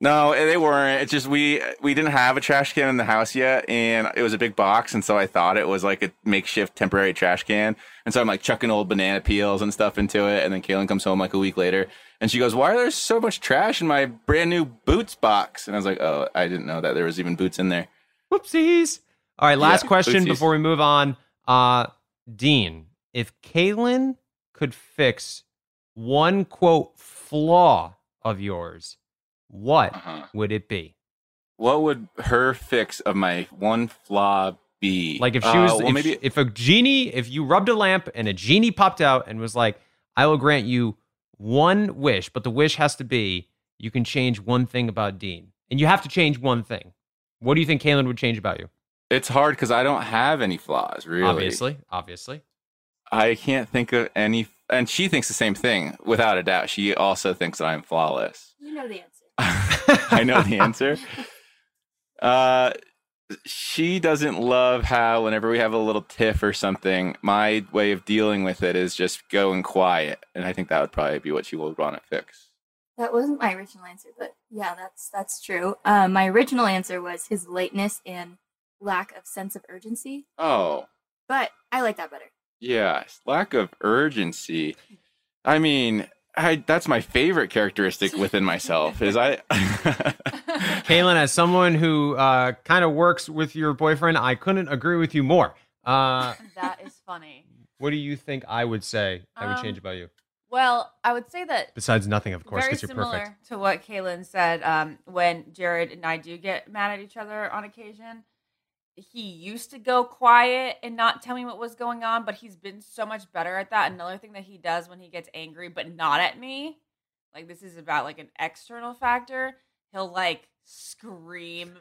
No, eh, they weren't. It's just we we didn't have a trash can in the house yet, and it was a big box, and so I thought it was like a makeshift temporary trash can, and so I'm like chucking old banana peels and stuff into it, and then Caelynn comes home like a week later, and she goes, "Why are there so much trash in my brand new boots box?" And I was like, "Oh, I didn't know that there was even boots in there." Whoopsies. All right, last Yeah, question oopsies. before we move on. Uh, Dean, if Caelynn could fix one quote flaw of yours, what Uh-huh. would it be? What would her fix of my one flaw be? Like if she Uh, was, well, if, maybe if a genie, if you rubbed a lamp and a genie popped out and was like, "I will grant you one wish, but the wish has to be you can change one thing about Dean, and you have to change one thing." What do you think Caelynn would change about you? it's hard because I don't have any flaws, really. Obviously, obviously. I can't think of any, and she thinks the same thing without a doubt. She also thinks that I'm flawless. You know the answer. [LAUGHS] I know the answer. Uh, she doesn't love how whenever we have a little tiff or something, my way of dealing with it is just going quiet, and I think that would probably be what she would want to fix. That wasn't my original answer, but yeah, that's that's true. Um, my original answer was his lateness and lack of sense of urgency, Oh, but I like that better. yes, lack of urgency. I mean, I that's my favorite characteristic [LAUGHS] within myself is I. [LAUGHS] Caelynn, as someone who uh, kind of works with your boyfriend, I couldn't agree with you more. Uh, [LAUGHS] That is funny. what do you think I would say I would Um, change about you? Well, I would say that Besides nothing, of course, very because you're similar perfect. to what Caelynn said. Um, when Jared and I do get mad at each other on occasion, he used to go quiet and not tell me what was going on, but he's been so much better at that. Another thing that he does when he gets angry, but not at me, like this is about like an external factor. He'll like scream.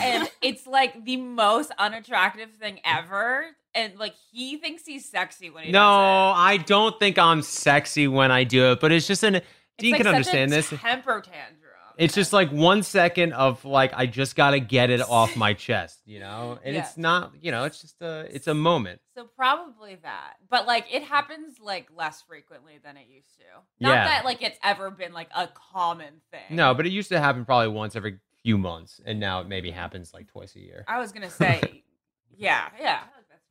and [LAUGHS] it's like the most unattractive thing ever. And like he thinks he's sexy when he No, does it. I don't think I'm sexy when I do it, but it's just an. It's Dean like can understand this. Temper tantrum. It's just like one second of like I just got to get it off my [LAUGHS] chest, you know, and Yeah. it's not, you know, it's just a, it's a moment. So probably that. But like it happens like less frequently than it used to. Not Yeah. that like it's ever been like a common thing. No, but it used to happen probably once every few months, and now it maybe happens like twice a year. I was gonna say [LAUGHS] yeah, yeah.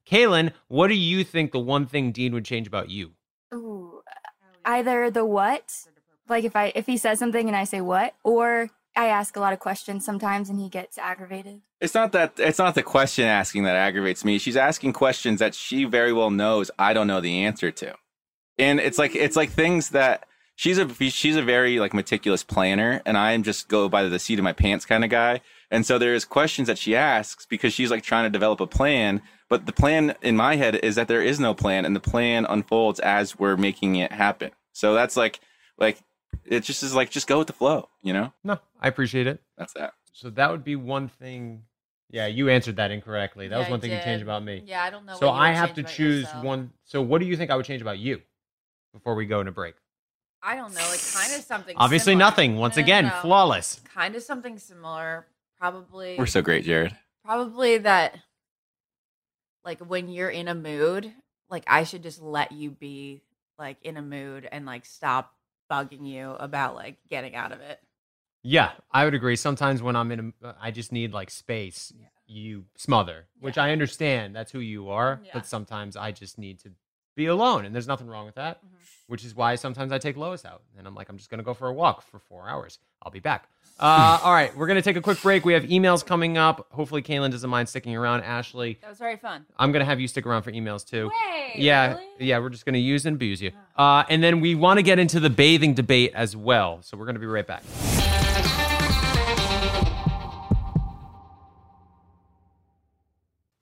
Caelynn, what do you think the one thing Dean would change about you? Ooh, either the what, like if I if he says something and I say what, or I ask a lot of questions sometimes and he gets aggravated. It's not that it's not the question asking that aggravates me. She's asking questions that she very well knows I don't know the answer to. And it's like it's like things that she's a she's a very like meticulous planner and I am just go by the seat of my pants kind of guy. And so there's questions that she asks because she's like trying to develop a plan, but the plan in my head is that there is no plan and the plan unfolds as we're making it happen. So that's like like it just is like just go with the flow, you know? No, I appreciate it. That's that. So that would be one thing. Yeah, you answered that incorrectly. That was Yeah, I one thing you did. changed about me. Yeah, I don't know So what you I have change to about choose yourself. one. So what do you think I would change about you before we go into break? I don't know, like kind of something. Obviously similar. nothing. Once No, no, again, no. flawless. Kind of something similar. Probably. We're so great, Jared. Probably that. Like when you're in a mood, like I should just let you be like in a mood and like stop bugging you about like getting out of it. Yeah, I would agree. Sometimes when I'm in, a, uh, I just need like space. You smother, which I understand. That's who you are. But sometimes I just need to be alone, and there's nothing wrong with that. Which is why sometimes I take Lois out, and I'm like, I'm just gonna go for a walk for four hours. I'll be back. Uh, [LAUGHS] all right, we're gonna take a quick break. We have emails coming up. Hopefully, Caelynn doesn't mind sticking around. Ashley, That was very fun. I'm gonna have you stick around for emails too. Way, yeah, yeah, we're just gonna use and abuse you. Uh, and then we want to get into the bathing debate as well. So we're gonna be right back.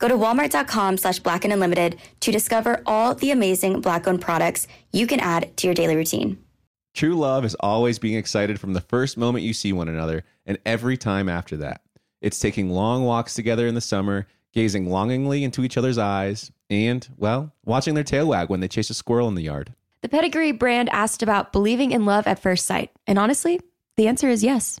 Go to walmart.com slash black and unlimited to discover all the amazing black owned products you can add to your daily routine. True love is always being excited from the first moment you see one another and every time after that. It's taking long walks together in the summer, gazing longingly into each other's eyes, and, well, watching their tail wag when they chase a squirrel in the yard. The Pedigree brand asked about believing in love at first sight. And honestly, the answer is yes.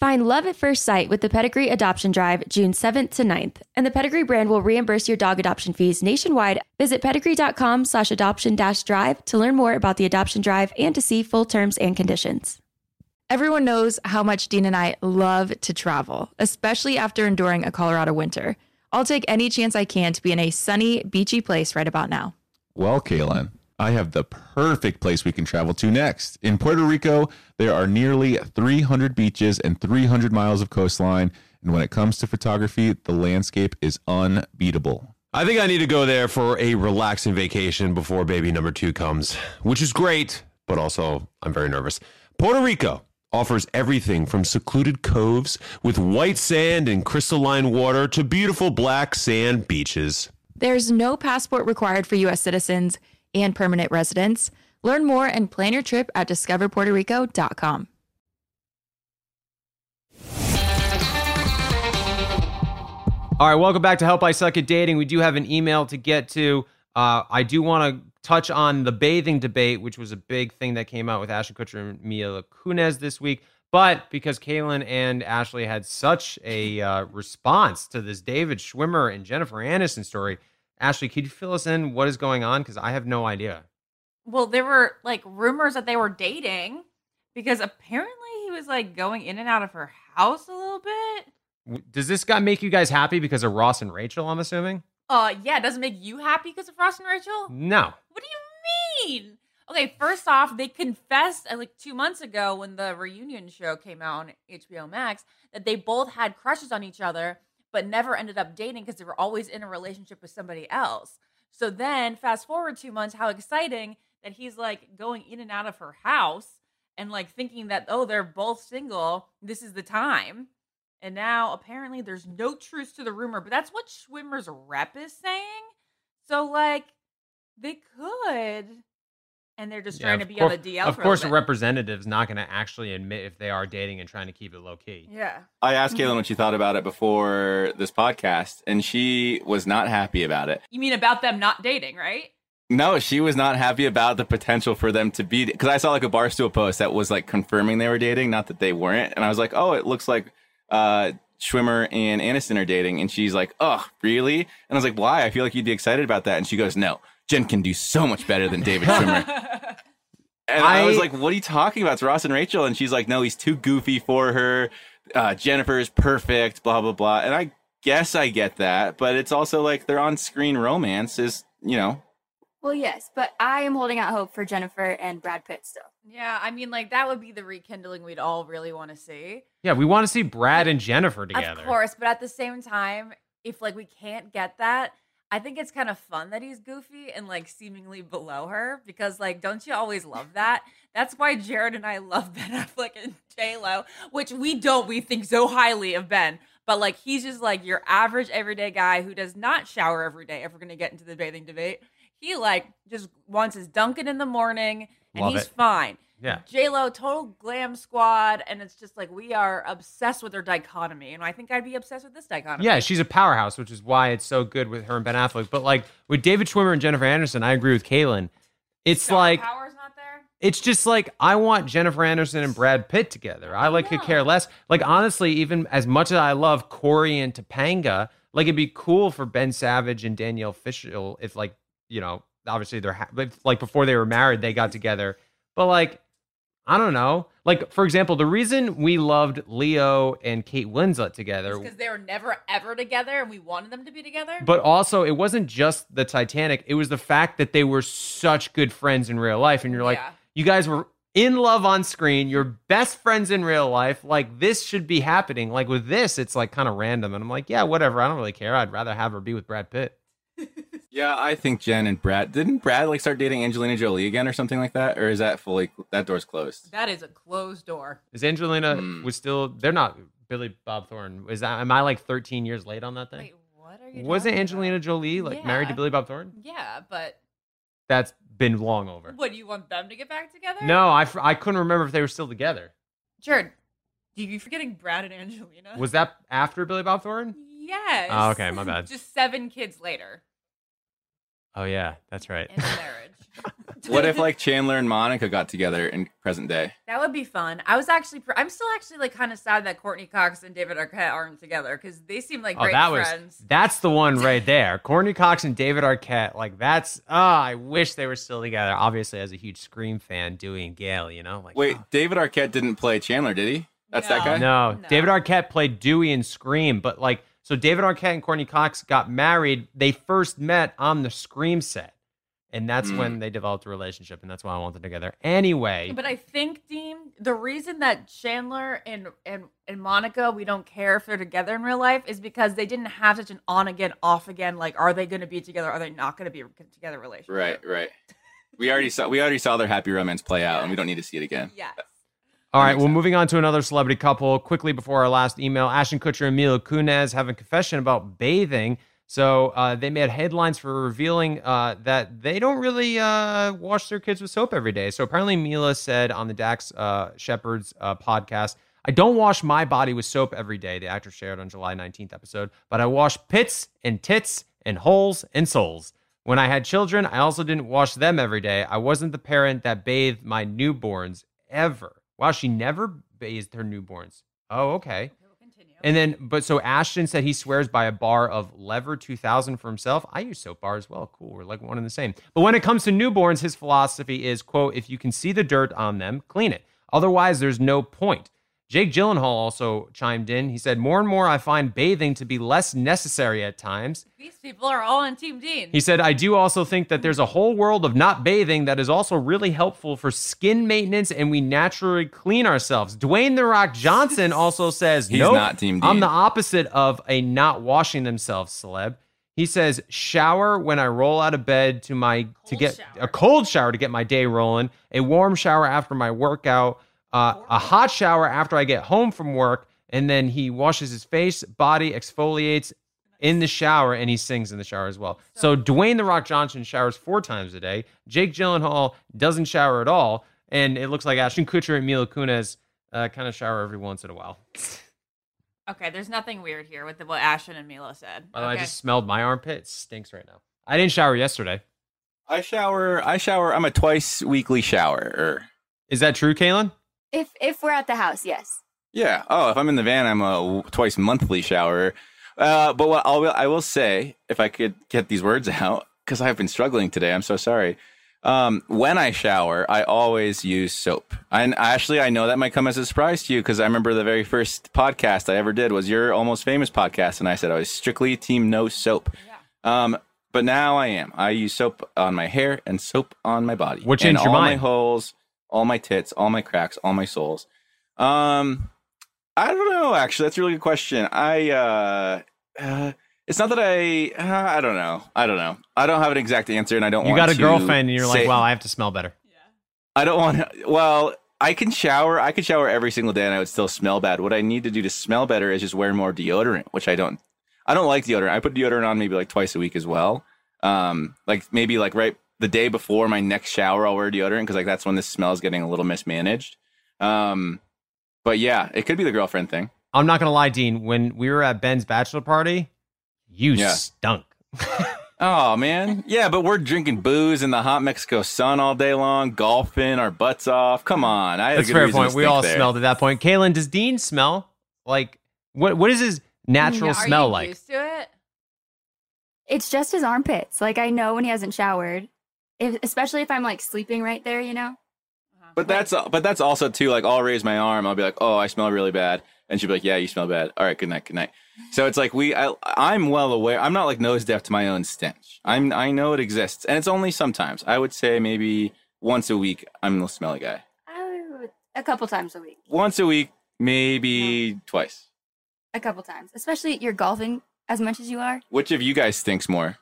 Find love at first sight with the Pedigree Adoption Drive June 7th to 9th, and the Pedigree brand will reimburse your dog adoption fees nationwide. Visit pedigree.com slash adoption dash drive to learn more about the adoption drive and to see full terms and conditions. Everyone knows how much Dean and I love to travel, especially after enduring a Colorado winter. I'll take any chance I can to be in a sunny, beachy place right about now. Well, Caelynn, I have the perfect place we can travel to next. In Puerto Rico, there are nearly 300 beaches and 300 miles of coastline. And when it comes to photography, the landscape is unbeatable. I think I need to go there for a relaxing vacation before baby number two comes, which is great, but also I'm very nervous. Puerto Rico offers everything from secluded coves with white sand and crystalline water to beautiful black sand beaches. There's no passport required for U.S. citizens and permanent residents. Learn more and plan your trip at discoverpuertorico.com. All right, welcome back to Help I Suck at Dating. We do have an email to get to. Uh, I do want to touch on the bathing debate, which was a big thing that came out with Ashton Kutcher and Mila Kunis this week. But because Caelynn and Ashley had such a uh, response to this David Schwimmer and Jennifer Aniston story, Ashley, could you fill us in what is going on? Because I have no idea. Well, there were like rumors that they were dating because apparently he was like going in and out of her house a little bit. Does this guy make you guys happy because of Ross and Rachel? I'm assuming. Uh, yeah, it doesn't make you happy because of Ross and Rachel? No. What do you mean? Okay, first off, they confessed uh, like two months ago when the reunion show came out on HBO Max that they both had crushes on each other, but never ended up dating because they were always in a relationship with somebody else. So then, fast forward two months, how exciting that he's like going in and out of her house and like thinking that, oh, they're both single. This is the time. And now apparently there's no truth to the rumor, but that's what Schwimmer's rep is saying. So, like, they could. And they're just Yeah, trying to be course- on the DL Of for course, a a little bit. representative's not going to actually admit if they are dating and trying to keep it low key. Yeah. I asked Caelynn what she thought about it before this podcast, and she was not happy about it. You mean about them not dating, right? No, she was not happy about the potential for them to be because I saw like a barstool post that was like confirming they were dating, not that they weren't, and I was like, oh, it looks like uh, Schwimmer and Aniston are dating, and she's like, oh, really? And I was like, why? I feel like you'd be excited about that, and she goes, no, Jen can do so much better than David [LAUGHS] Schwimmer. And I, was like, "What are you talking about? It's Ross and Rachel." And she's like, "No, he's too goofy for her. Uh, Jennifer is perfect." Blah blah blah. And I guess I get that, but it's also like their on-screen romance is, you know, Well, yes, but I am holding out hope for Jennifer and Brad Pitt still. Yeah, I mean, like that would be the rekindling we'd all really want to see. Yeah, we want to see Brad and Jennifer together. Of course, but at the same time, if like we can't get that, I think it's kind of fun that he's goofy and like seemingly below her because like don't you always love that? That's why Jared and I love [LAUGHS] Ben Affleck and J Lo, which we don't. We think so highly of Ben, but like he's just like your average everyday guy who does not shower every day. If we're gonna get into the bathing debate, he like just wants his Dunkin' in the morning and Love he's it. fine. Yeah. J Lo, total glam squad, and it's just like we are obsessed with their dichotomy, and I think I'd be obsessed with this dichotomy. Yeah, she's a powerhouse, which is why it's so good with her and Ben Affleck. But like with David Schwimmer and Jennifer Aniston, I agree with Caelynn. It's like power's not there. it's just like I want Jennifer Aniston and Brad Pitt together. I like could care less. Like honestly, even as much as I love Corey and Topanga, like it'd be cool for Ben Savage and Danielle Fishel if like you know obviously they're ha- like before they were married they got together. But like I don't know. Like for example, the reason we loved Leo and Kate Winslet together because they were never ever together, and we wanted them to be together. but also, it wasn't just the Titanic. It was the fact that they were such good friends in real life. And you're like, Yeah. you guys were in love on screen. You're best friends in real life. Like, this should be happening. Like, with this, it's like kind of random. And I'm like, yeah, whatever. I don't really care. I'd rather have her be with Brad Pitt. Yeah, I think Jen and Brad didn't Brad like start dating Angelina Jolie again or something like that, or is that fully that door's closed? that is a closed door. Is Angelina Hmm. was still, they're not Billy Bob Thornton. Is that, am I like 13 years late on that thing? Wait, what are you? Wasn't talking Angelina Jolie like married to Billy Bob Thornton? Yeah, but That's been long over. what do you want them to get back together? No, I I couldn't remember if they were still together. Jared, are you forgetting Brad and Angelina? Was that after Billy Bob Thornton? yes. Oh, okay, my bad. [LAUGHS] Just seven kids later Oh yeah, that's right. in marriage. [LAUGHS] What if like Chandler and Monica got together in present day? That would be fun. I was actually, pr- I'm still actually like kind of sad that Courteney Cox and David Arquette aren't together because they seem like oh, great that friends. was that's the one [LAUGHS] right there. Courteney Cox and David Arquette. Like that's oh, I wish they were still together. Obviously, as a huge Scream fan, Dewey and Gale, you know, like Wait, ah. David Arquette didn't play Chandler, did he? That's that guy. No, David Arquette played Dewey in Scream, but like so David Arquette and Courteney Cox got married. They first met on the Scream set. And that's Mm. when they developed a relationship, and that's why I want them together. Anyway, But I think, Dean, the reason that Chandler and, and and Monica, we don't care if they're together in real life, is because they didn't have such an on again, off again. Like, are they going to be together? Are they not going to be together relationship? Right, right. We already saw we already saw their happy romance play out, and we don't need to see it again. Yes. All right, well, moving on to another celebrity couple. Quickly before our last email, Ashton Kutcher and Mila Kunis have a confession about bathing. So uh, they made headlines for revealing uh, that they don't really uh, wash their kids with soap every day. So apparently, Mila said on the Dax uh, Shepard's uh, podcast, "I don't wash my body with soap every day." The actor shared on July 19th episode, but I wash pits and tits and holes and souls. When I had children, I also didn't wash them every day. I wasn't the parent that bathed my newborns ever. Wow, she never bathed her newborns. Oh, okay. And then, but so Ashton said he swears by a bar of Lever 2000 for himself. I use soap bar as well. Cool. We're like one and the same. But when it comes to newborns, his philosophy is, quote, if you can see the dirt on them, clean it. Otherwise, there's no point. Jake Gyllenhaal also chimed in. He said, More and more, I find bathing to be less necessary at times. These people are all on Team Dean. He said, I do also think that there's a whole world of not bathing that is also really helpful for skin maintenance and we naturally clean ourselves. Dwayne The Rock Johnson [LAUGHS] also says, He's nope, not Team I'm the opposite of a not washing themselves celeb. He says, shower when I roll out of bed to my to get a cold shower to get my day rolling, a warm shower after my workout, uh, a hot shower after I get home from work, and then he washes his face, body, exfoliates in the shower, and he sings in the shower as well. So Dwayne the Rock Johnson showers four times a day. Jake Gyllenhaal doesn't shower at all, and it looks like Ashton Kutcher and Mila Kunis uh, kind of shower every once in a while. [LAUGHS] Okay, there's nothing weird here with the, what Ashton and Mila said. By the way, I just smelled my armpit. It stinks right now. I didn't shower yesterday. I shower. I shower. I'm a twice weekly shower. Is that true, Caelynn? If if we're at the house, yes. Yeah. Oh, if I'm in the van, I'm a twice monthly shower. Uh, but what I'll, I will say, if I could get these words [LAUGHS] out, because I've been struggling today. I'm so sorry. Um, when I shower, I always use soap. And actually, I know that might come as a surprise to you because I remember the very first podcast I ever did was your almost famous podcast, and I said I was strictly team no soap. Um, but now I am. I use soap on my hair and soap on my body. What and changed your all mind? my holes, all my tits, all my cracks, all my soles. Um, I don't know. Actually, that's a really good question. I uh, uh it's not that I uh, I don't know. I don't know. I don't have an exact answer, and I don't. You got a girlfriend, and you're like, say- wow, I have to smell better. I don't want. to Well, I can shower. I could shower every single day, and I would still smell bad. What I need to do to smell better is just wear more deodorant, which I don't. I don't like deodorant. I put deodorant on maybe like twice a week as well. Um, like maybe like right the day before my next shower, I'll wear deodorant because like that's when the smell is getting a little mismanaged. Um, but yeah, it could be the girlfriend thing. I'm not gonna lie, Dean. When we were at Ben's bachelor party, you Yeah. stunk. [LAUGHS] Oh man, yeah, but we're drinking booze in the hot Mexico sun all day long, golfing our butts off. Come on, I had That's a a good fair point. We all there. smelled at that point. Caelynn, does Dean smell like what? What is his natural Mm, are smell you like? Used to it? It's just his armpits. Like I know when he hasn't showered, if, especially if I'm like sleeping right there. You know. Uh-huh. But that's uh, but that's also too like I'll raise my arm. I'll be like, oh, I smell really bad, and she'll be like, yeah, you smell bad. All right, good night, good night. So it's like we, I, I'm well aware. I'm not like nose deaf to my own stench. I'm I know it exists, and it's only sometimes. I would say maybe once a week. I'm the smelly guy. Oh, a couple times a week. Once a week, maybe twice. A couple times, especially you're golfing as much as you are. Which of you guys stinks more?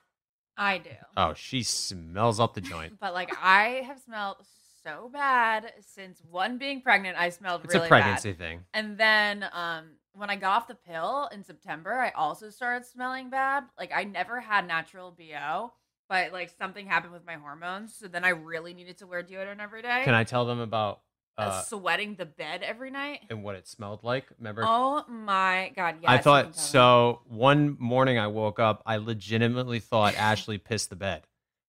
I do. Oh, she smells up the joint. [LAUGHS] But like I have smelled so bad since one being pregnant, I smelled It's a pregnancy bad. thing. And then um when I got off the pill in September, I also started smelling bad. Like I never had natural BO, but like something happened with my hormones, so then I really needed to wear deodorant every day. Can I tell them about Uh, sweating the bed every night. and what it smelled like? Remember? Oh my god! Yes, I thought so. One morning I woke up, I legitimately thought Ashley pissed the bed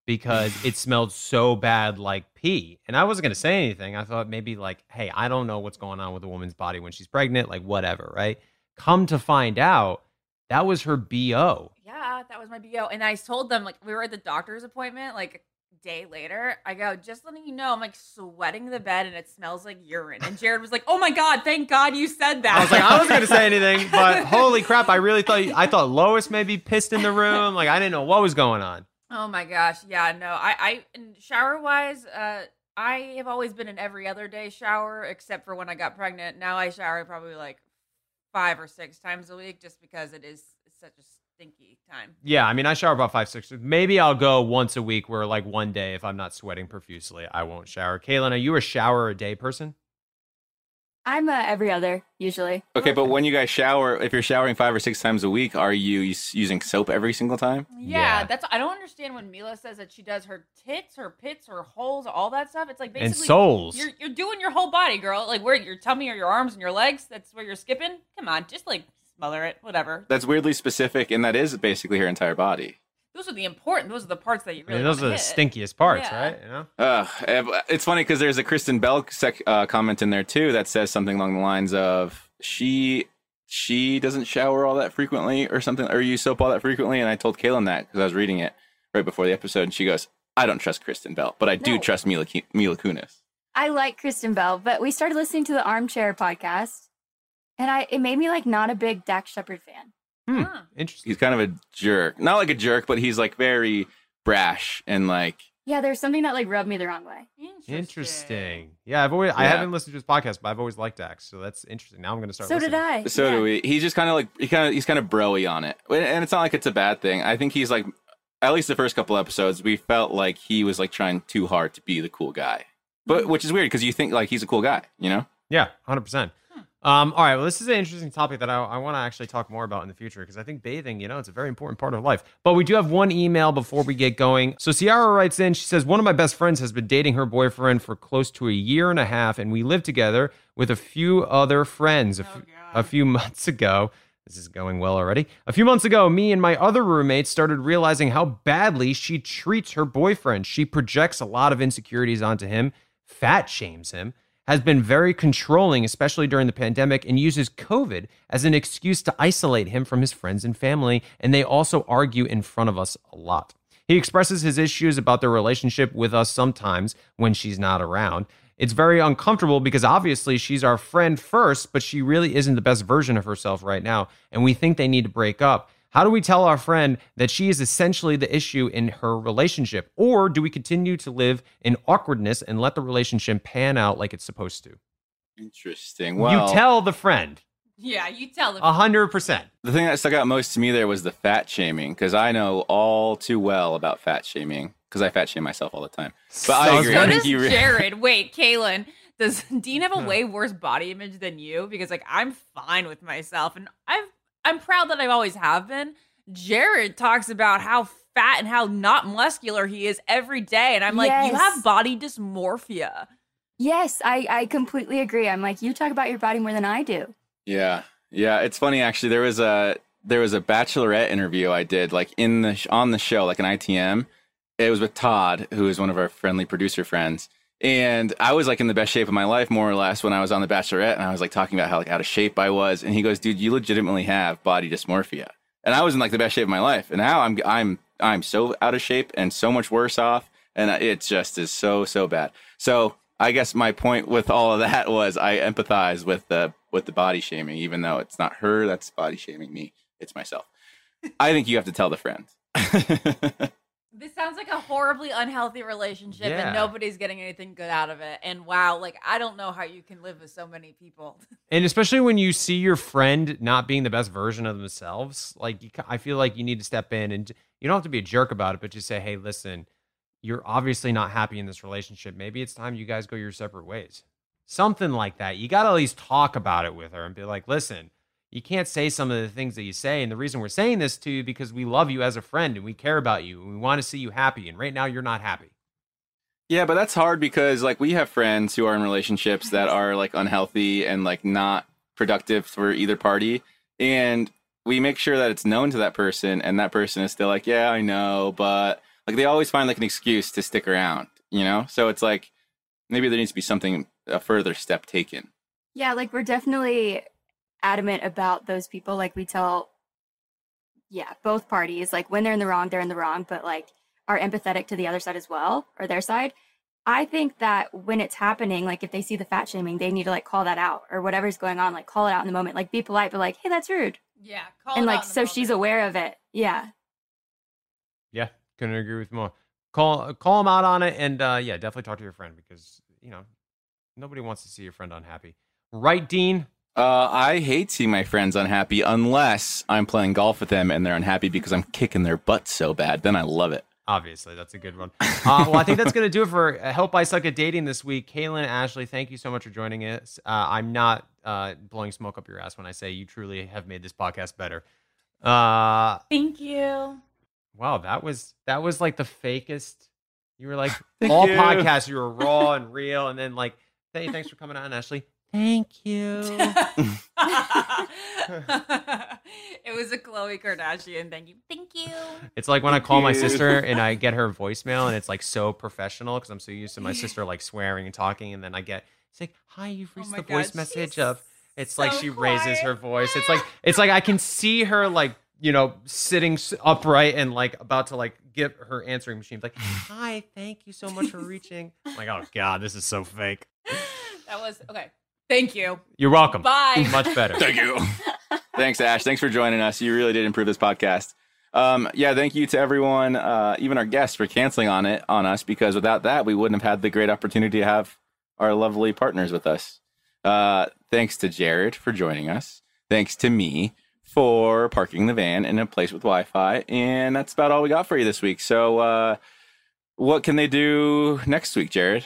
because it [LAUGHS] smelled so bad like pee. And I wasn't going to say anything. I thought maybe like, hey, I don't know what's going on with a woman's body when she's pregnant, like whatever, right? Come to find out, that was her BO. Yeah, that was my BO. And I told them, like, we were at the doctor's appointment, like, day later. I go, just letting you know, I'm like sweating the bed and it smells like urine. And Jared was like, oh my God, thank God you said that. I was like, I wasn't going to say anything, [LAUGHS] but holy crap, I really thought I thought Lois maybe pissed in the room. Like I didn't know what was going on. oh my gosh. Yeah, no, I, I, and shower wise, uh, I have always been an every other day shower, except for when I got pregnant. Now I shower probably like five or six times a week just because it is such a stinky time. Yeah, I mean, I shower about five, six. Maybe I'll go once a week where, like, one day, if I'm not sweating profusely, I won't shower. Caelynn, are you a shower a day person? I'm uh, every other usually. Okay, but when you guys shower, if you're showering five or six times a week, are you us- using soap every single time? Yeah, that's I don't understand when Mila says that she does her tits, her pits, her holes, all that stuff. It's like And basically soles. You're you're doing your whole body, girl. Like where your tummy or your arms and your legs. That's where you're skipping. Come on, just like smother it, whatever. That's weirdly specific, and that is basically her entire body. those are the important. Those are the parts that you I really. mean, those are wanna the hit. stinkiest parts, Yeah. right? You know. Uh, it's funny because there's a Kristen Bell sec, uh, comment in there too that says something along the lines of she she doesn't shower all that frequently or something, or use soap all that frequently. And I told Caelynn that because I was reading it right before the episode, and she goes, "I don't trust Kristen Bell, but I do No. trust Mila Mila Kunis." I like Kristen Bell, but we started listening to the Armchair podcast, and I it made me like not a big Dax Shepard fan. Hmm, Interesting. He's kind of a jerk, not like a jerk, but he's like very brash and like Yeah, there's something that like rubbed me the wrong way. Interesting. Yeah, I've always I haven't listened to his podcast, but I've always liked Dax, so that's interesting. Now I'm going to start. So did. I. So do we. He's just kind of like he kind of he's kind of broy on it, and it's not like it's a bad thing. I think he's like, at least the first couple episodes, we felt like he was like trying too hard to be the cool guy, but which is weird because you think like he's a cool guy, you know? Yeah, hundred percent. Um, all right. Well, this is an interesting topic that I, I want to actually talk more about in the future because I think bathing, you know, it's a very important part of life. But we do have one email before we get going. So Ciara writes in. She says one of my best friends has been dating her boyfriend for close to a year and a half, and we live together with a few other friends. A, few, a few [LAUGHS] months ago, this is going well already. A few months ago, me and my other roommates started realizing how badly she treats her boyfriend. She projects a lot of insecurities onto him, fat shames him, has been very controlling, especially during the pandemic, and uses COVID as an excuse to isolate him from his friends and family. And they also argue in front of us a lot. He expresses his issues about their relationship with us sometimes when she's not around. It's very uncomfortable because obviously she's our friend first, but she really isn't the best version of herself right now. And we think they need to break up. How do we tell our friend that she is essentially the issue in her relationship? Or do we continue to live in awkwardness and let the relationship pan out like it's supposed to? Interesting. Well, you tell the friend. Yeah, you tell them. A hundred percent. the thing that stuck out most to me there was the fat shaming because I know all too well about fat shaming because I fat shame myself all the time. But I agree. So I does think you re- Jared. Wait, Caelynn. Does [LAUGHS] Dean have a way worse body image than you? Because like I'm fine with myself, and I've I'm proud that I've always have been. Jared talks about how fat and how not muscular he is every day, and I'm like, you have body dysmorphia. Yes, I I completely agree. I'm like you talk about your body more than I do. Yeah, yeah. It's funny actually. There was a there was a Bachelorette interview I did like in the on the show like an ITM. It was with Todd, who is one of our friendly producer friends, and I was like in the best shape of my life more or less when I was on the Bachelorette, and I was like talking about how like out of shape I was, and he goes, "Dude, you legitimately have body dysmorphia," and I was in like the best shape of my life, and now I'm I'm I'm so out of shape and so much worse off, and it just is so so bad. So I guess my point with all of that was I empathize with the with the body shaming, even though it's not her that's body shaming me, it's myself. I think you have to tell the friend. [LAUGHS] This sounds like a horribly unhealthy relationship, Yeah. and nobody's getting anything good out of it. And wow, like I don't know how you can live with so many people. [LAUGHS] And especially when you see your friend not being the best version of themselves, like you, I feel like you need to step in and you don't have to be a jerk about it, but just say, "Hey, listen, you're obviously not happy in this relationship. Maybe it's time you guys go your separate ways." Something like that. You got to at least talk about it with her and be like, "Listen, you can't say some of the things that you say, and the reason we're saying this to you because we love you as a friend and we care about you and we want to see you happy. And right now, you're not happy." Yeah, but that's hard because like we have friends who are in relationships that mm-hmm. are like unhealthy and like not productive for either party and we make sure that it's known to that person and that person is still like, "Yeah, I know," but like they always find like an excuse to stick around, you know? So it's like maybe there needs to be something a further step taken. Yeah, like we're definitely adamant about those people. Like we tell, yeah, both parties, like when they're in the wrong, they're in the wrong, but like are empathetic to the other side as well or their side. I think that when it's happening, like if they see the fat shaming, they need to like call that out or whatever's going on, like call it out in the moment. Like be polite, but like, hey, that's rude. Yeah, call and it like out in so she's aware of it. Yeah. Yeah, couldn't agree with you more. Call call them out on it, and uh, yeah, definitely talk to your friend because you know nobody wants to see your friend unhappy, right, Dean? Uh, I hate seeing my friends unhappy unless I'm playing golf with them and they're unhappy because I'm kicking their butts so bad. Then I love it. Obviously, that's a good one. Uh, well, I think that's going to do it for uh, Help I Suck at Dating this week. Caelynn, Ashley, thank you so much for joining us. Uh, I'm not uh, blowing smoke up your ass when I say you truly have made this podcast better. Uh, Thank you. wow, that was that was like the fakest. You were like [LAUGHS] all you. podcasts, you were raw and real, and then like, hey, thanks for coming on, Ashley. Thank you. it was a Khloe Kardashian. Thank you. Thank you. It's like when I call my sister and I get her voicemail and it's like so professional because I'm so used to my sister like swearing and talking, and then I get it's like, "Hi, you've oh reached Oh my the voice message of." It's like so she raises her voice. It's like it's like I can see her like you know sitting upright and like about to like give her answering machine like, [LAUGHS] "Hi, thank you so much for reaching." I'm like, oh god, this is so fake. That was okay. Thank you. You're welcome. Bye. Much better. Thank you. [LAUGHS] Thanks, Ash. Thanks for joining us. You really did improve this podcast. Um, yeah, thank you to everyone, uh, even our guests, for canceling on it on us because without that, we wouldn't have had the great opportunity to have our lovely partners with us. Uh, thanks to Jared for joining us. Thanks to me for parking the van in a place with Wi-Fi, and that's about all we got for you this week. So, uh, what can they do next week, Jared?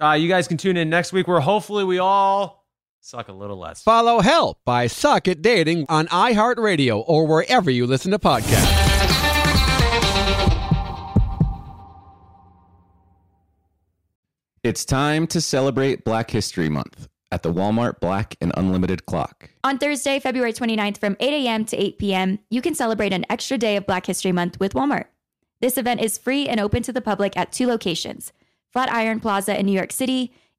Uh, you guys can tune in next week where hopefully we all suck a little less. Follow Help I Suck at Dating on iHeartRadio or wherever you listen to podcasts. It's time to celebrate Black History Month at the Walmart Black and Unlimited Block. On Thursday, February 29th from 8 a.m. to 8 p.m., you can celebrate an extra day of Black History Month with Walmart. This event is free and open to the public at two locations Flatiron Plaza in New York City